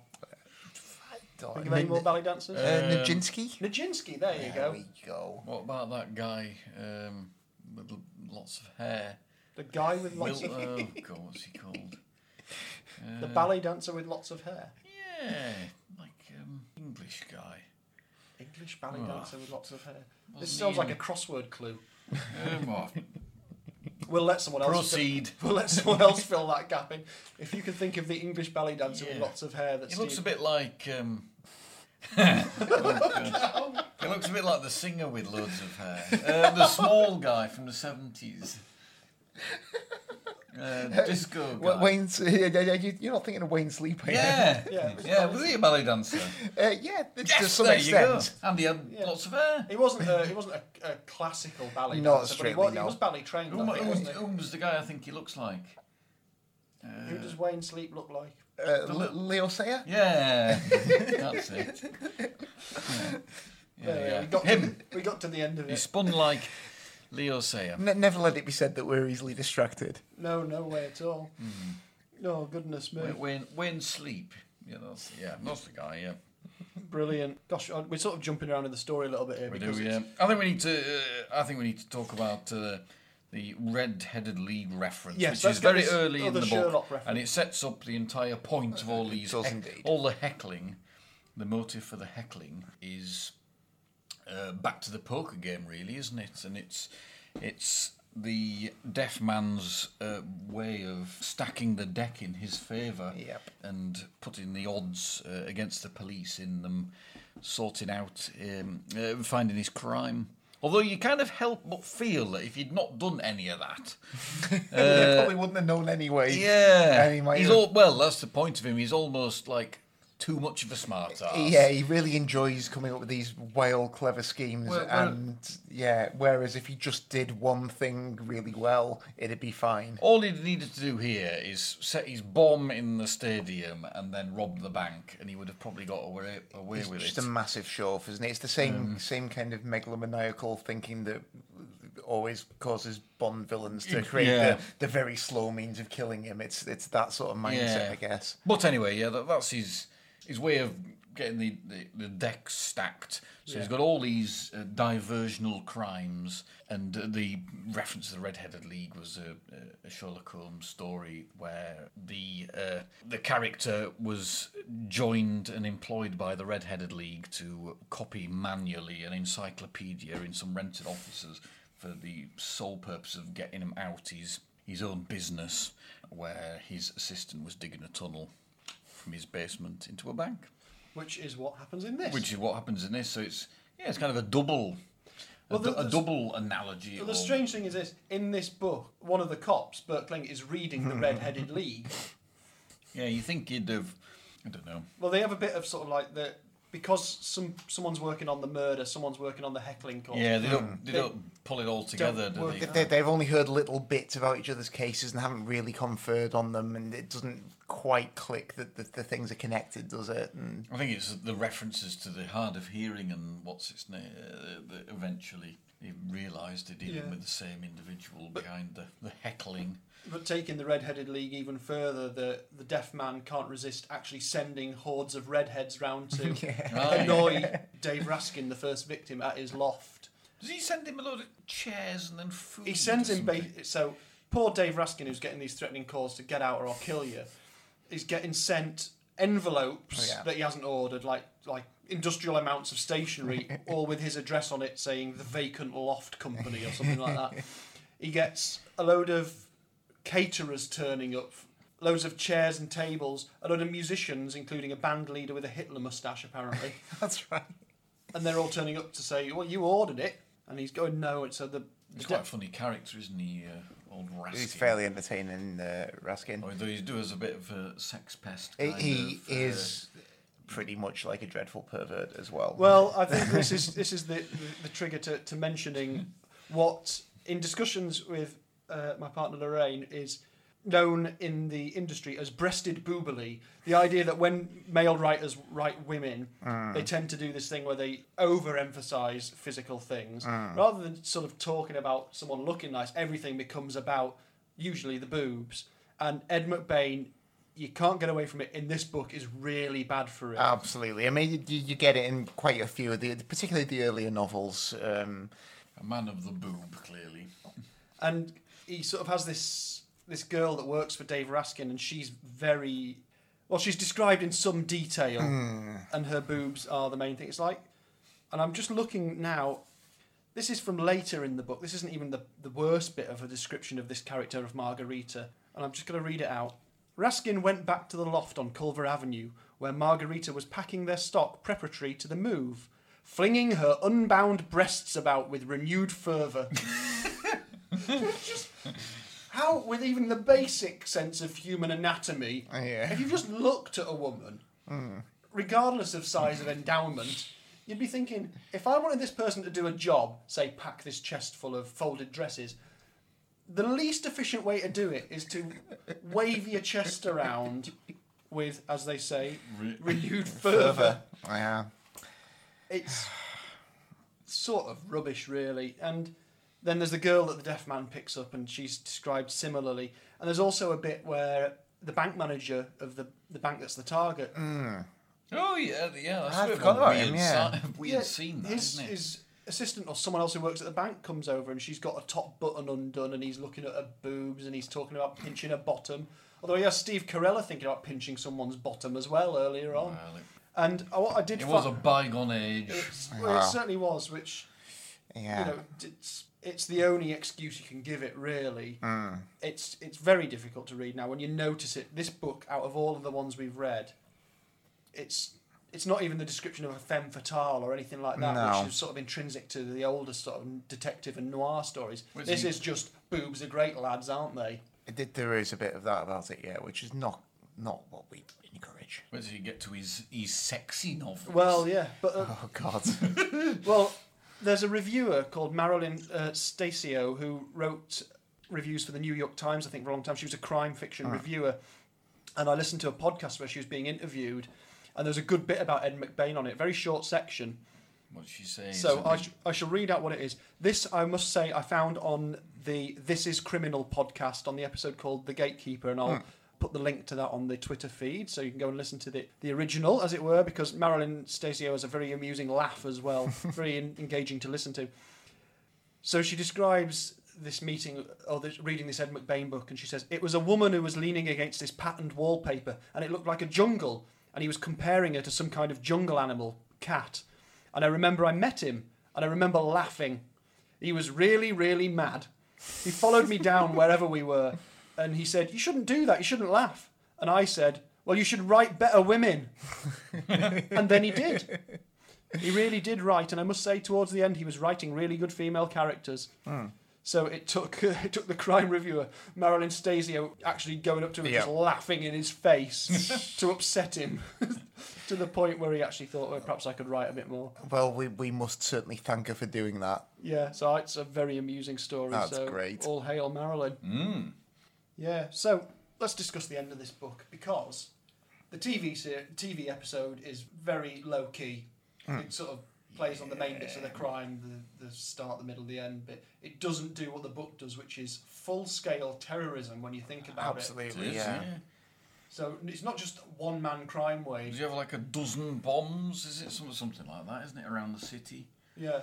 Think of any more ballet dancers? Uh, Um, Nijinsky? Nijinsky, there you There go. we go. What about that guy um, with lots of hair? The guy with Will, lots of oh *laughs* God, what's he called? the Uh, ballet dancer with lots of hair. Yeah, like um, English guy. English ballet Oh. dancer with lots of hair. This sounds like a crossword clue. Um? We'll *laughs* let someone else. Proceed. *laughs* We'll let someone else fill that gap in. If you can think of the English ballet dancer with Yeah. lots of hair, that He looks a bit like. Um, *laughs* he looks a bit like the singer with loads of hair. Uh, the small guy from the seventies. Uh, disco guy. Wa- Wayne's, *laughs* you- you're not thinking of Wayne Sleep, are? *laughs* Yeah, Yeah, yeah, was he a ballet dancer? Uh, yeah, to Yes, some there extent. you go. And he had Yeah. lots of hair. He wasn't. A, he *laughs* wasn't a, a classical ballet Not dancer, but he strictly, was, he was ballet trained. Who, I who, wasn't he? who was the guy I think he looks like? Uh, Who does Wayne Sleep look like? Uh, Le- Leo Sayer? Yeah, that's it. Yeah, yeah, There, yeah. We got Him. To, we got to the end of it. He it. spun like Leo Sayer. N- never let it be said that we're easily distracted. No, no way at all. Oh goodness me! Wayne, Wayne, Wayne Sleep. you know, yeah, that's the guy. Yeah, Brilliant. Gosh, uh, we're sort of jumping around in the story a little bit here we do. Yeah, I think we need to. Uh, I think we need to talk about uh, the red-headed league reference, Yes, which is very early in the Sherlock book, reference. and it sets up the entire point of all *laughs* these, does heck- all the heckling. The motive for the heckling is uh, back to the poker game, really, isn't it? And it's it's the deaf man's uh, way of stacking the deck in his favour Yep. and putting the odds uh, against the police in them sorting out, um, uh, finding his crime. Although you kind of help but feel that if you'd not done any of that, *laughs* they probably wouldn't have known anyway. yeah, And he he's all well. That's the point of him. He's almost like too much of a smart ass. Yeah, he really enjoys coming up with these wild, clever schemes. Well, well- and yeah, whereas if he just did one thing really well, it'd be fine. All he needed to do here is set his bomb in the stadium and then rob the bank, and he would have probably got away, away with it. It's with just it. a massive show off, isn't it? It's the same Mm. same kind of megalomaniacal thinking that always causes Bond villains to create yeah. the, the very slow means of killing him. It's it's that sort of mindset, Yeah. I guess. But anyway, yeah, that, that's his his way of getting the, the, the deck stacked. So he's got all these uh, diversional crimes, and uh, the reference to the Red-Headed League was a, a Sherlock Holmes story where the uh, the character was joined and employed by the Red-Headed League to copy manually an encyclopedia in some rented offices for the sole purpose of getting him out his his own business, where his assistant was digging a tunnel from his basement into a bank, which is what happens in this. which is what happens in this. So it's yeah, it's kind of a double Well, a, the- du- a double analogy. Well, the or- strange thing is this: in this book, one of the cops, Bert Kling, is reading the *laughs* Red-Headed League. Yeah, you think you'd have. I don't know. Well, they have a bit of sort of like the because some someone's working on the murder, someone's working on the heckling cause. Yeah, they don't. They They don't pull it all together, do work they? They, they've only heard little bits about each other's cases and haven't really conferred on them, and it doesn't quite click that the, the things are connected, does it? And I think it's the references to the hard of hearing and what's its name uh, that eventually he realised they're dealing Yeah. with the same individual behind the, the heckling. But taking the Red-Headed League even further, the the deaf man can't resist actually sending hordes of redheads round to Ah, *laughs* yeah. annoy Dave Raskin, the first victim, at his loft. Does he send him a load of chairs and then food? He sends him ba- so poor Dave Raskin, who's getting these threatening calls to get out or I'll kill you, is getting sent envelopes Oh, yeah. that he hasn't ordered, like like industrial amounts of stationery, *laughs* all with his address on it, saying the vacant loft company or something like that. *laughs* He gets a load of caterers turning up. Loads of chairs and tables, a load of musicians, including a band leader with a Hitler moustache, apparently. *laughs* that's right. and they're all turning up to say, "Well, you ordered it," and he's going, "No." It's so the, the He's quite a funny character, isn't he? Uh, old Raskin. He's fairly entertaining, uh, Raskin. Although he do as a bit of a sex pest. He, Kind he of, uh, is pretty much like a dreadful pervert as well. Well, I think *laughs* this is this is the, the, the trigger to, to mentioning what in discussions with uh, my partner Lorraine is known in the industry as breasted boobily. The idea that when male writers write women, they tend to do this thing where they overemphasize physical things rather than sort of talking about someone looking nice. Everything becomes about usually the boobs. And Ed McBain, you can't get away from it. In this book, is really bad for it. Absolutely. I mean, you, you get it in quite a few of the, particularly the earlier novels. Um, a man of the boob, clearly. and he sort of has this this girl that works for Dave Raskin, and she's very well. She's described in some detail, hmm. and her boobs are the main thing. It's like, and I'm just looking now. This is from later in the book. This isn't even the the worst bit of a description of this character of Margarita, and I'm just going to read it out. Raskin went back to the loft on Culver Avenue, where Margarita was packing their stock preparatory to the move, flinging her unbound breasts about with renewed fervour. *laughs* *laughs* Just how, with even the basic sense of human anatomy, yeah. if you just looked at a woman, regardless of size of endowment, you'd be thinking, if I wanted this person to do a job, say pack this chest full of folded dresses, the least efficient way to do it is to wave your chest around with, as they say, Re- renewed *laughs* fervour. yeah. It's sort of rubbish, really. And then there's the girl that the deaf man picks up, and she's described similarly. And there's also a bit where the bank manager of the, the bank that's the target. Oh yeah, yeah. That's I a bit of forgot a about weird, him, yeah. si- *laughs* weird Yeah, scene, that, his, isn't it? his assistant or someone else who works at the bank comes over, and she's got a top button undone, and he's looking at her boobs, and he's talking about pinching her bottom. Although he has Steve Carella thinking about pinching someone's bottom as well earlier on. Well, it, And uh, what I did it fi- was a bygone age. it's, well, Wow. it certainly was, which Yeah. you know, it's it's the only excuse you can give it. Really, Mm. it's it's very difficult to read now. When you notice it, this book, out of all of the ones we've read, it's it's not even the description of a femme fatale or anything like that, No. which is sort of intrinsic to the older sort of detective and noir stories. Which this is- is just boobs are great lads, aren't they? It did, there is a bit of that about it, yeah, which is not not what we encourage. Where does he get to his his sexy novels? Well, yeah, but uh, *laughs* Oh God. *laughs* Well, there's a reviewer called Marilyn uh, Stasio who wrote reviews for the New York Times, I think, for a long time. She was a crime fiction reviewer. And I listened to a podcast where she was being interviewed, and there's a good bit about Ed McBain on it, very short section. What's she saying? So I, sh- I shall read out what it is. This, I must say, I found on the This Is Criminal podcast on the episode called The Gatekeeper, and I'll put the link to that on the Twitter feed so you can go and listen to the, the original, as it were, because Marilyn Stasio has a very amusing laugh as well, *laughs* very en- engaging to listen to. So she describes this meeting, or this, reading this Ed McBain book, and she says, It was a woman who was leaning against this patterned wallpaper, and it looked like a jungle, and he was comparing her to some kind of jungle animal, cat. And I remember I met him, and I remember laughing. He was really, really mad. He followed me down *laughs* wherever we were, and he said, You shouldn't do that, you shouldn't laugh. And I said, Well, you should write better women. *laughs* and then he did. he really did write, and I must say, towards the end, he was writing really good female characters. So it took *laughs* it took the crime reviewer Marilyn Stasio actually going up to him and just laughing in his face *laughs* to upset him to the point where he actually thought, well, perhaps I could write a bit more. Well, we, we must certainly thank her for doing that. Yeah, so it's a very amusing story. That's so great. All hail Marilyn. Mm. Yeah, so let's discuss the end of this book because the TV ser- TV episode is very low key. Hmm. It sort of plays on the main bits of the crime, the, the start, the middle, the end but It doesn't do what the book does, which is full scale terrorism when you think about it. It Absolutely, is, yeah. So it's not just one man crime Does wave. you have like a dozen bombs? Is it something something like that? Isn't it around the city? Yeah.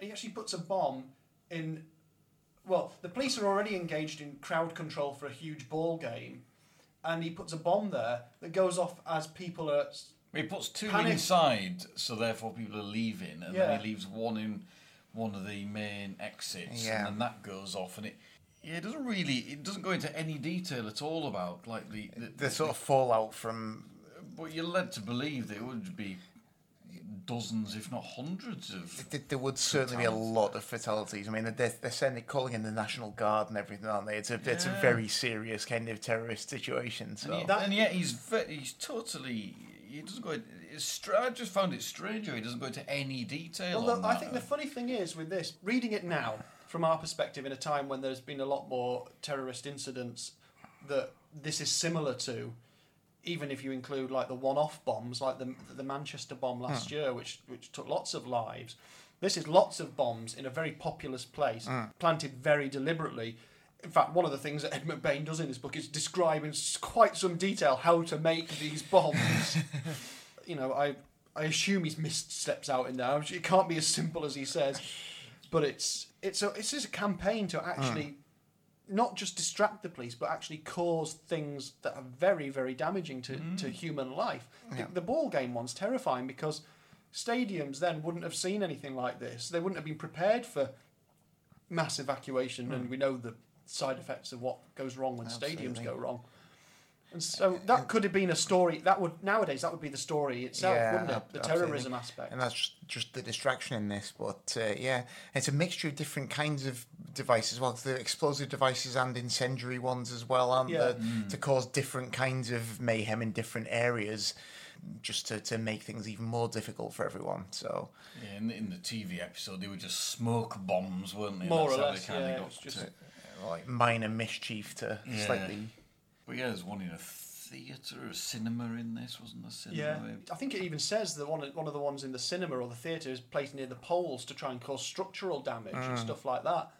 He actually puts a bomb in. Well, the police are already engaged in crowd control for a huge ball game, and he puts a bomb there that goes off as people are. He puts two Panic. inside, so therefore people are leaving, and Yeah. then he leaves one in one of the main exits, Yeah. and then that goes off, and it. Yeah, it doesn't really. It doesn't go into any detail at all about like the the, The sort of fallout from But you're led to believe that it would be dozens, if not hundreds of. th- there would certainly be a lot of fatalities. I mean, they're, they're sending, calling in the National Guard and everything, aren't they? It's a, it's a very serious kind of terrorist situation. So And, he- That- and yet he's ve- he's totally. He doesn't go. It's stra- I just found it strange how he doesn't go into any detail. Well, on the, I think the funny thing is with this, reading it now from our perspective, in a time when there's been a lot more terrorist incidents that this is similar to, even if you include like the one-off bombs, like the the Manchester bomb last hmm. year, which which took lots of lives. This is lots of bombs in a very populous place, hmm. planted very deliberately. In fact, one of the things that Ed McBain does in this book is describe in quite some detail how to make these bombs. *laughs* you know, I I assume he's missed steps out in there. It can't be as simple as he says, but it's it's a it's just a campaign to actually hmm. Not just distract the police, but actually cause things that are very very damaging to, to mm. human life. Yeah. The, the ball game one's terrifying because stadiums then wouldn't have seen anything like this. They wouldn't have been prepared for mass evacuation, and mm. we know the side effects of what goes wrong when stadiums go wrong. And so that could have been a story. That would nowadays that would be the story itself, Yeah, wouldn't it? ab- The absolutely. terrorism aspect. and that's just, just the distraction in this. But uh, yeah, it's a mixture of different kinds of devices. Well, the explosive devices and incendiary ones as well, aren't Yeah. there? To cause different kinds of mayhem in different areas, just to, to make things even more difficult for everyone. So Yeah, in, in the TV episode, they were just smoke bombs, weren't they? More That's or less, they yeah, got it's just- to- uh, like minor mischief to Yeah. slightly. But yeah, there's one in a theatre, a cinema in this, wasn't there? Cinema. Yeah, I think it even says that one of, one of the ones in the cinema or the theatre is placed near the poles to try and cause structural damage Mm. and stuff like that,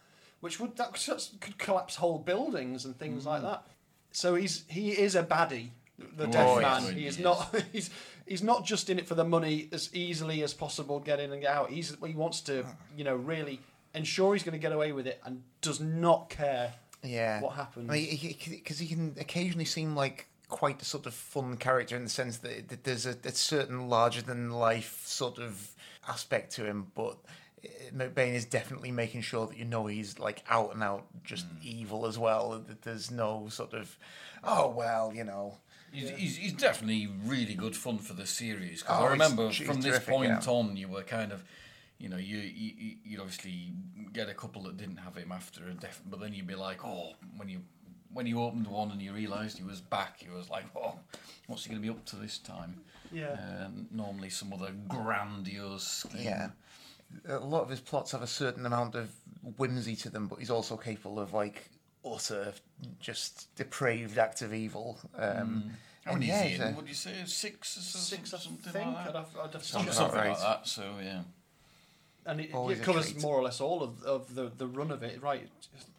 which would that could could collapse whole buildings and things like Mm. that. So he's he is a baddie, the Oh, deaf man. he He is is. not *laughs* he's he's not just in it for the money as easily as possible, get in and get out. He's he wants to you know really ensure he's going to get away with it and does not care Yeah. what happens. Because he, can occasionally seem like quite a sort of fun character in the sense that, that there's a, a certain larger than life sort of aspect to him, but uh, McBain is definitely making sure that you know he's like out and out just evil as well. That there's no sort of, oh well, you know. He's, he's, he's definitely really good fun for the series. 'cause Oh, I remember he's from this terrific, point yeah. on, you were kind of, you know, you you you- you'd obviously get a couple that didn't have him after a death, but then you'd be like, oh, when you when you opened one and you realised he was back, you was like, oh, what's he going to be up to this time? Yeah. Um, normally some other grandiose scheme. Yeah. A lot of his plots have a certain amount of whimsy to them, but he's also capable of like utter, just depraved acts of evil. Um, How and many yeah, is he in? a- What do you say? Six or so- Six, I something think. like I'd that? have, I'd have to Sounds check. about Something right. like that. So yeah. And it, it covers treat. more or less all of, of the, the run of it, right?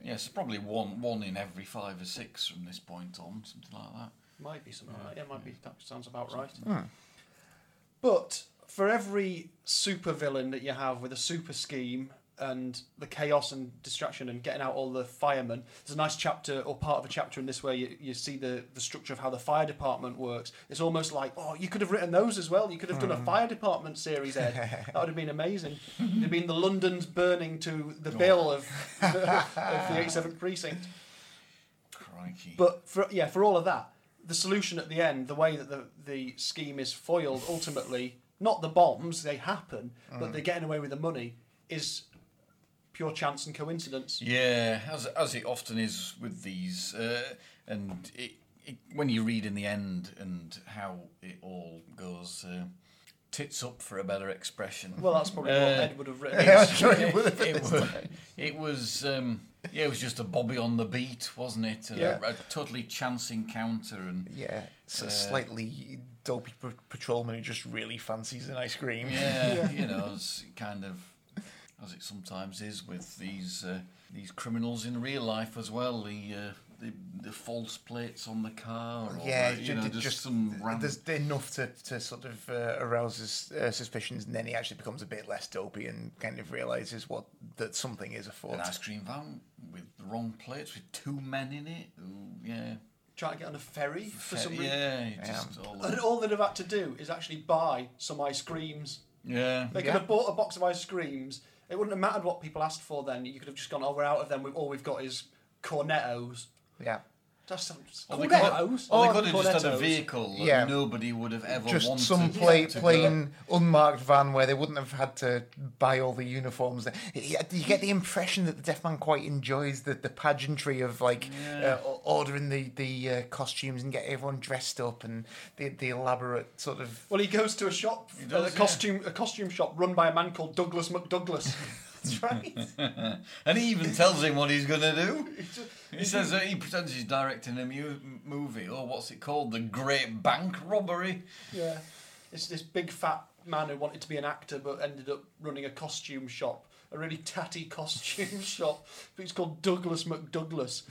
Yes, probably one one in every five or six from this point on, something like that. Might be something like that. Yeah, might be. That sounds about right. Hmm. But for every super villain that you have with a super scheme and the chaos and distraction and getting out all the firemen, there's a nice chapter or part of a chapter in this where you, you see the, the structure of how the fire department works. It's almost like, oh, you could have written those as well. You could have done a hmm. fire department series, Ed. *laughs* that would have been amazing. It'd have been the London's burning to the oh. bill of, *laughs* of the *laughs* 87th precinct. Crikey. But for yeah, for all of that, the solution at the end, the way that the the scheme is foiled, ultimately, not the bombs, they happen, but hmm. they're getting away with the money, is pure chance and coincidence. Yeah, as as it often is with these, uh, and it, it, when you read in the end and how it all goes, uh, tits up for a better expression. Well, that's probably what Uh, Ed would have written. *laughs* Yeah, sure *laughs* it, would have it was, it was um, yeah, it was just a Bobby on the beat, wasn't it? A, Yeah. a totally chance encounter, and Yeah, it's a Uh, slightly dopey p- patrolman who just really fancies an ice cream. yeah, *laughs* you know, it's kind of as it sometimes is with these uh, these criminals in real life as well. The uh, the, the false plates on the car, or Yeah, the, you know, just, just, some random. there's enough to, to sort of uh, arouse his uh, suspicions, and then he actually becomes a bit less dopey and kind of realizes what that something is afoot. An ice cream van with the wrong plates with two men in it. Ooh, yeah, Trying to get on a ferry for some reason. yeah, it just all And all they'd have had to do is actually buy some ice creams. yeah. They could Yeah. have bought a box of ice creams. It wouldn't have mattered what people asked for then. You could have just gone, oh, we're out of them. We've, all we've got is cornettos. Yeah, That sounds... Or they could, cornettos? or they could have just had a cornettos. vehicle that Yeah. nobody would have ever just wanted some to pla- go. plain unmarked van where they wouldn't have had to buy all the uniforms. You you get the impression that the Deaf Man quite enjoys the, the pageantry of like Yeah. uh, ordering the the uh, costumes and get everyone dressed up and the the elaborate sort of Well, he goes to a shop, He does, a yeah. costume, a costume shop run by a man called Douglas McDouglas. *laughs* That's right. *laughs* And he even tells him what he's going to do. *laughs* He says that he pretends he's directing a mu- movie. Oh, what's it called? The Great Bank Robbery. yeah, it's this big fat man who wanted to be an actor but ended up running a costume shop, a really tatty costume *laughs* shop. But it's called Douglas McDouglas.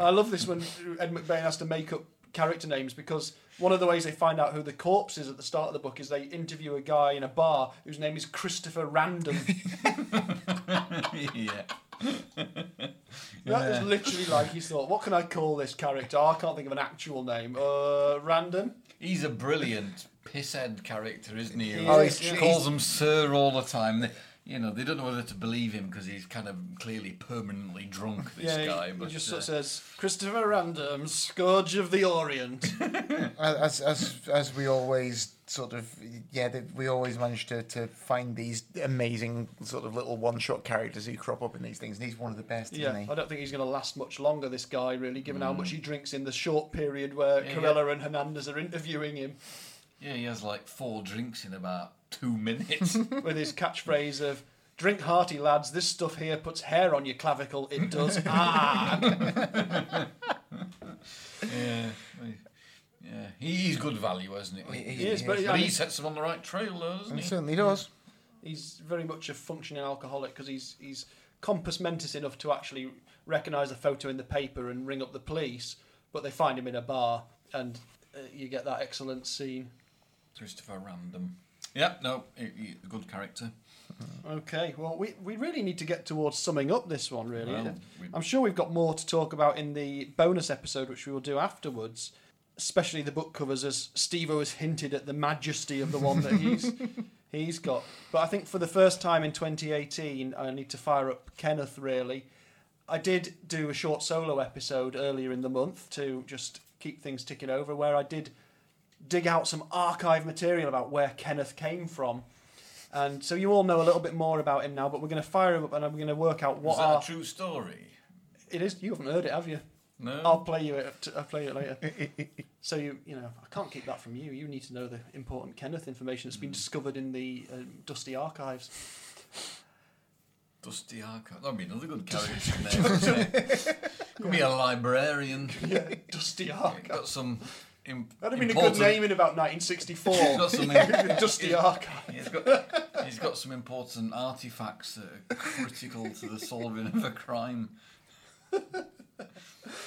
I love this when Ed McBain has to make up character names because one of the ways they find out who the corpse is at the start of the book is they interview a guy in a bar whose name is Christopher Random. *laughs* yeah. That is literally like he thought, what can I call this character? Oh, I can't think of an actual name. Uh, random. He's a brilliant pisshead character, isn't he? He Oh, is, yeah. calls him sir all the time. You know, they don't know whether to believe him because he's kind of clearly permanently drunk. This yeah, guy, he, but just uh, says Christopher Random, Scourge of the Orient. *laughs* as as as we always sort of yeah that we always manage to, to find these amazing sort of little one shot characters who crop up in these things and he's one of the best yeah, isn't he I don't think he's going to last much longer. This guy, really, given how much he drinks in the short period where Mm. Yeah, Carella and Hernandez are interviewing him, yeah, he has like four drinks in about two minutes. *laughs* with his catchphrase of. Drink hearty, lads. This stuff here puts hair on your clavicle. It does. *laughs* ah. *laughs* yeah, yeah, he's good value, isn't he? He- He is, but But he sets them on the right trail, though, doesn't he he? certainly does he's very much a functioning alcoholic because he's he's compos mentis enough to actually recognise a photo in the paper and ring up the police, but they find him in a bar and uh, you get that excellent scene. Christopher Random. Yeah, no, he, he, good character. Okay, well, we, we really need to get towards summing up this one, really. Well, we- I'm sure we've got more to talk about in the bonus episode, which we will do afterwards, especially the book covers, as Steve has hinted at the majesty of the one that he's *laughs* he's got. But I think for the first time in 2018, I need to fire up Kenneth, really. I did do a short solo episode earlier in the month to just keep things ticking over, where I did dig out some archive material about where Kenneth came from. And so you all know a little bit more about him now, but we're going to fire him up and we're going to work out what Is that are. a true story? It is. You haven't heard it, have you? No. I'll play you it. I'll play it later. *laughs* so you, you know, I can't keep that from you. You need to know the important Kenneth information that's been discovered in the um, dusty archives. Dusty Archive. That'd be another good character name. it? Could be a librarian. Yeah, dusty Got archives. some. Im- That'd have been a good name in about 1964. He's got some. im- *laughs* dusty archive. He's got, he's got some important artifacts that are critical to the solving of a crime. I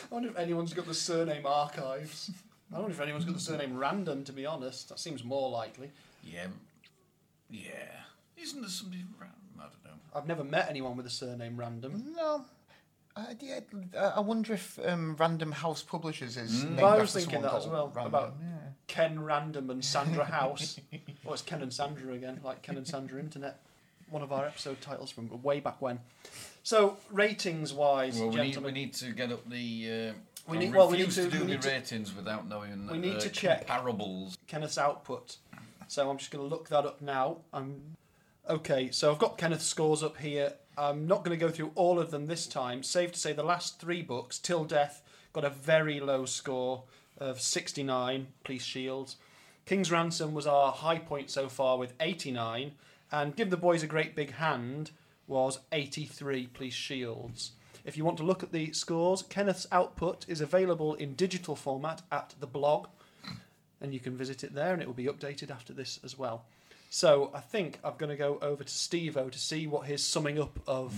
wonder if anyone's got the surname archives. I wonder if anyone's got the surname random. To be honest, that seems more likely. Yeah. Yeah. Isn't there somebody random? I don't know. I've never met anyone with a surname random. no uh, yeah, uh, I wonder if um, Random House Publishers is. Mm. named I was thinking that as well, Random. about- yeah. Ken Random and Sandra *laughs* House. well, it's Ken and Sandra again, like Ken and Sandra Internet. One of our episode titles from way back when. So, ratings wise, Well, we need, we need to get up the. Uh, We need- well, we need refuse to- do we the need to- ratings without knowing we uh, need to check. comparables. Kenneth's output. So I'm just going to look that up now. I'm okay. So I've got Kenneth's scores up here. I'm not going to go through all of them this time. Safe to say, the last three books, Till Death, got a very low score of 69 police shields. King's Ransom was our high point so far with 89, and Give the Boys a Great Big Hand was 83 police shields. If you want to look at the scores, Kenneth's output is available in digital format at the blog, and you can visit it there, and it will be updated after this as well. So I think I'm going to go over to Steve-O to see what his summing up of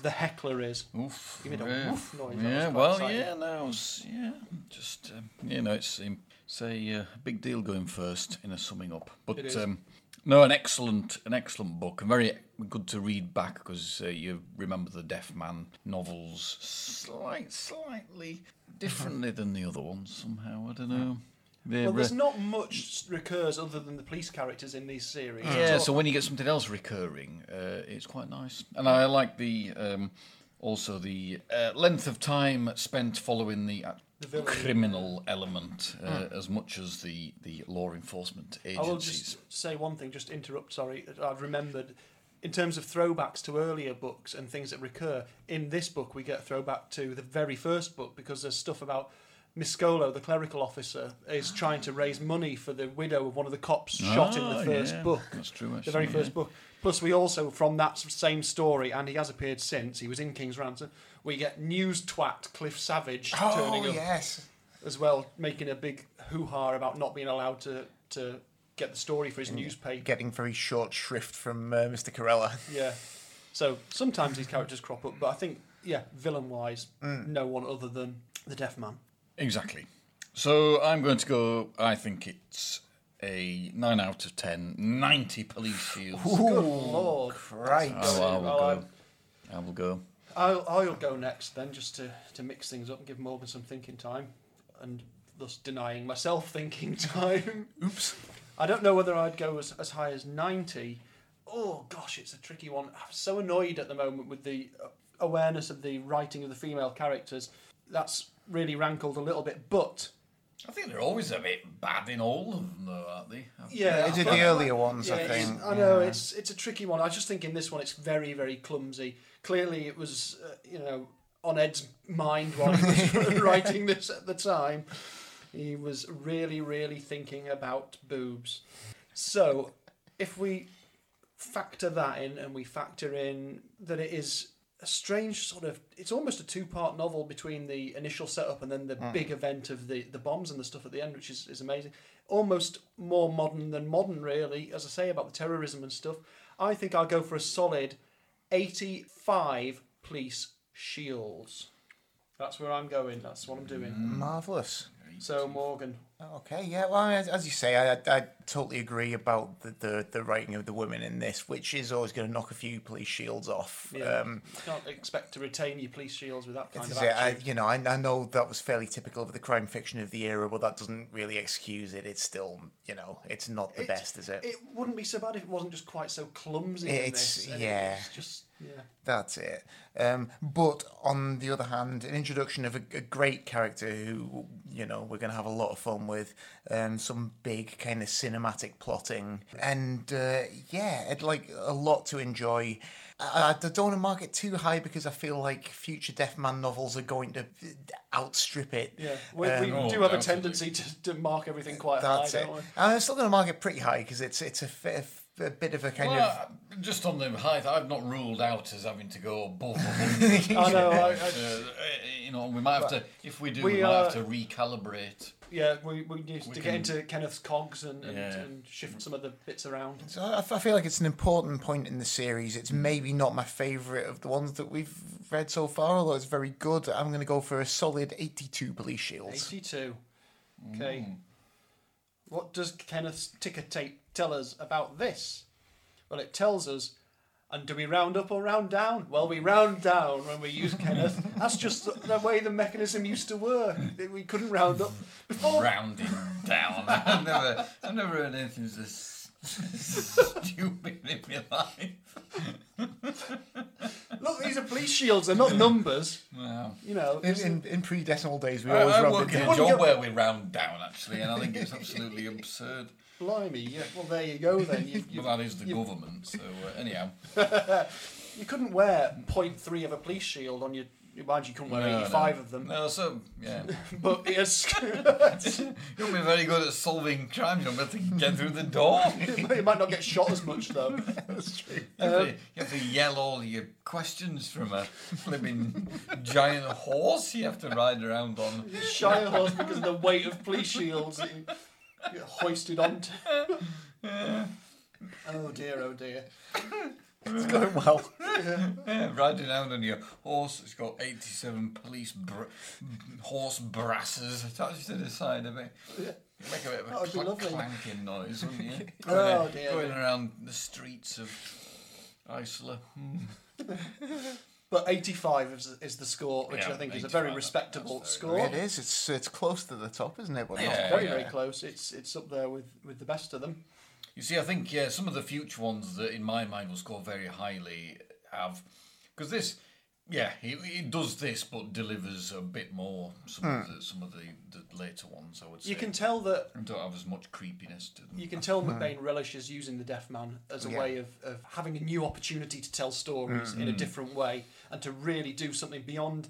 the heckler is. Oof. Me the yeah. woof noise. Yeah, well, exciting. yeah, no, it's, yeah, just um, you know, it's um, it's a uh, big deal going first in a summing up, but um, no, an excellent, an excellent book, and very good to read back because uh, you remember the Deaf Man novels slight, slightly differently than the other ones somehow. I don't know. Well, there's not much recurs other than the police characters in these series. Yeah, so when you get something else recurring, uh, it's quite nice. And I like the um, also the uh, length of time spent following the, uh, The criminal element uh, as much as the, the law enforcement agencies. I will just say one thing, just interrupt, sorry. I've remembered, in terms of throwbacks to earlier books and things that recur, in this book we get a throwback to the very first book because there's stuff about Miscolo, the clerical officer, is trying to raise money for the widow of one of the cops shot in Ah, the first yeah, book. That's true. The Actually, very yeah. first book. Plus, we also, from that same story, and he has appeared since, he was in King's Ransom, we get news twat Cliff Savage turning Oh up yes. as well, making a big hoo ha about not being allowed to, to get the story for his newspaper. Getting very short shrift from uh, Mr. Carella. Yeah. So sometimes these characters crop up, but I think, yeah, villain wise, no one other than the Deaf Man. Exactly. So I'm going to go. I think it's a nine out of 10, 90 police shields. Good lord. Christ. Oh, I will Well, go. I will go. I'll, I'll go next then, just to, to mix things up and give Morgan some thinking time, and thus denying myself thinking *laughs* time. Oops. I don't know whether I'd go as, as high as 90. Oh, gosh, it's a tricky one. I'm so annoyed at the moment with the uh, awareness of the writing of the female characters. That's really rankled a little bit, but I think they're always a bit bad in all of them, though, aren't they? yeah, They did the earlier ones, Yeah, I think. I know Yeah. it's it's a tricky one. I just think in this one it's very very clumsy. Clearly, it was uh, you know on Ed's mind while he was *laughs* writing this at the time. He was really really thinking about boobs. So, if we factor that in and we factor in that it is a strange sort of it's almost a two part novel between the initial setup and then the hmm. big event of the the bombs and the stuff at the end which is, is amazing. Almost more modern than modern really. As i say about the terrorism and stuff i think i'll go for a solid 85 police shields. That's where i'm going. That's what i'm doing. Marvelous. so morgan Okay, yeah. Well, as, as you say, I, I, totally agree about the, the, the writing of the women in this, which is always going to knock a few police shields off. yeah Um, you can't expect to retain your police shields with that kind of it. I, you know, I, I know that was fairly typical of the crime fiction of the era, but that doesn't really excuse it. It's still, you know, it's not the It- best, is it? It wouldn't be so bad if it wasn't just quite so clumsy. in It's- this, yeah. It's just yeah. That's it. Um, but on the other hand, an introduction of a, a great character who, you know, we're going to have a lot of fun with, um, some big kind of cinematic plotting, and uh, yeah, it like a lot to enjoy. I, I don't want to mark it too high because I feel like future Deaf Man novels are going to outstrip it. Yeah, we, we Um, Oh, do have a tendency to, to mark everything quite That's high, it. don't we? I'm still going to mark it pretty high because it's it's a, f- a bit of a kind of. Just on the height, I've not ruled out as having to go above 100. *laughs* I know. I, I, Uh, you know, we might have to, if we do, we, we might are- have to recalibrate. yeah, we, we need to We get into Kenneth's cogs and, and, Yeah. and shift some of the bits around. So I, I feel like it's an important point in the series. It's maybe not my favourite of the ones that we've read so far, although it's very good. I'm going to go for a solid 82 police shields. 82. Okay. What does Kenneth's ticker tape tell us about this? Well, it tells us. And do we round up or round down? Well, we round down when we use Kenneth. *laughs* That's just the, the way the mechanism used to work. We couldn't round up before. Rounding down. *laughs* I've never, I've never heard anything so stupid in my life. *laughs* Look, these are police shields. They're not numbers. Wow. You know. In, in, in pre-decimal days, we I, always I rounded work in down. a job where we round down, actually, and I think it's absolutely absurd. Blimey. Yeah. Well, there you go then. You, *laughs* you, But that is the government, so uh, anyhow. *laughs* you couldn't wear 0.3 of a police shield on your. Mind you, you couldn't wear No, 85 no. of them. No, so, yeah. *laughs* But it's, You'll be very good at solving crimes. You'll be able to get through the door. you might not get shot as much though. That's true. You have, to, you have to yell all your questions from a flipping giant horse you have to ride around on. Shy horse because of the weight of police shields you hoisted onto. *laughs* oh dear, oh dear. It's going well. Yeah, riding around on your horse It's got 87 police br- horse brasses attached to the side of it. You make a bit of a would be cl- clanking noise, wouldn't you? *laughs* Oh, Going, dear, going dear. around the streets of Isola. *laughs* But 85 is, is the score, which Yeah, I think is a very respectable that's score. It is. It's it's close to the top, isn't it? But not Yeah. Very, quite. very close. It's it's up there with, with the best of them. You see, I think yeah, some of the future ones that in my mind will score very highly have because this, yeah, he, he does this but delivers a bit more. Some of hmm. the some of the, the later ones, I would say, You can tell that and don't have as much creepiness to them. you can tell McBain hmm. relishes using the Deaf Man as a Yeah. way of, of having a new opportunity to tell stories in a hmm. different way and to really do something beyond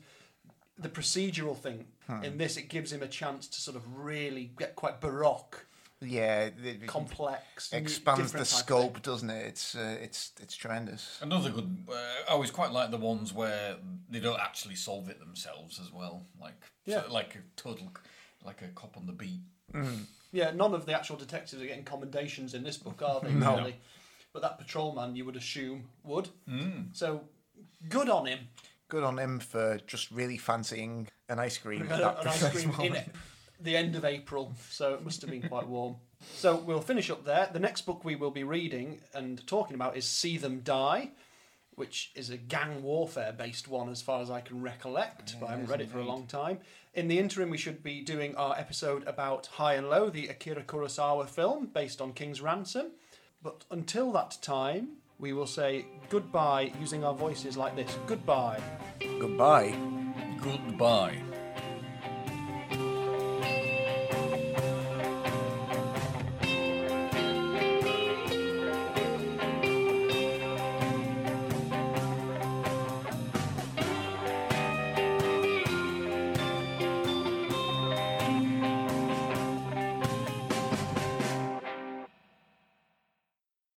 the procedural thing. In this, it gives him a chance to sort of really get quite baroque, Yeah, it, it complex, expands the different type of scope, doesn't it? It's uh, it's it's tremendous. Another good. Uh, I always quite like the ones where they don't actually solve it themselves as well, like Yeah. so- like a total, like a cop on the beat. Yeah, none of the actual detectives are getting commendations in this book, are they? *laughs* No. Really? But that patrolman, you would assume, would. So, good on him. Good on him for just really fancying an ice cream. An, that an ice cream in moment. it. The end of April, so it must have been quite warm. So we'll finish up there. The next book we will be reading and talking about is See Them Die, which is a gang warfare based one as far as I can recollect, but I haven't read it for a long time. In the interim, we should be doing our episode about High and Low, the Akira Kurosawa film based on King's Ransom. But until that time, we will say goodbye using our voices like this. Goodbye. Goodbye. Goodbye.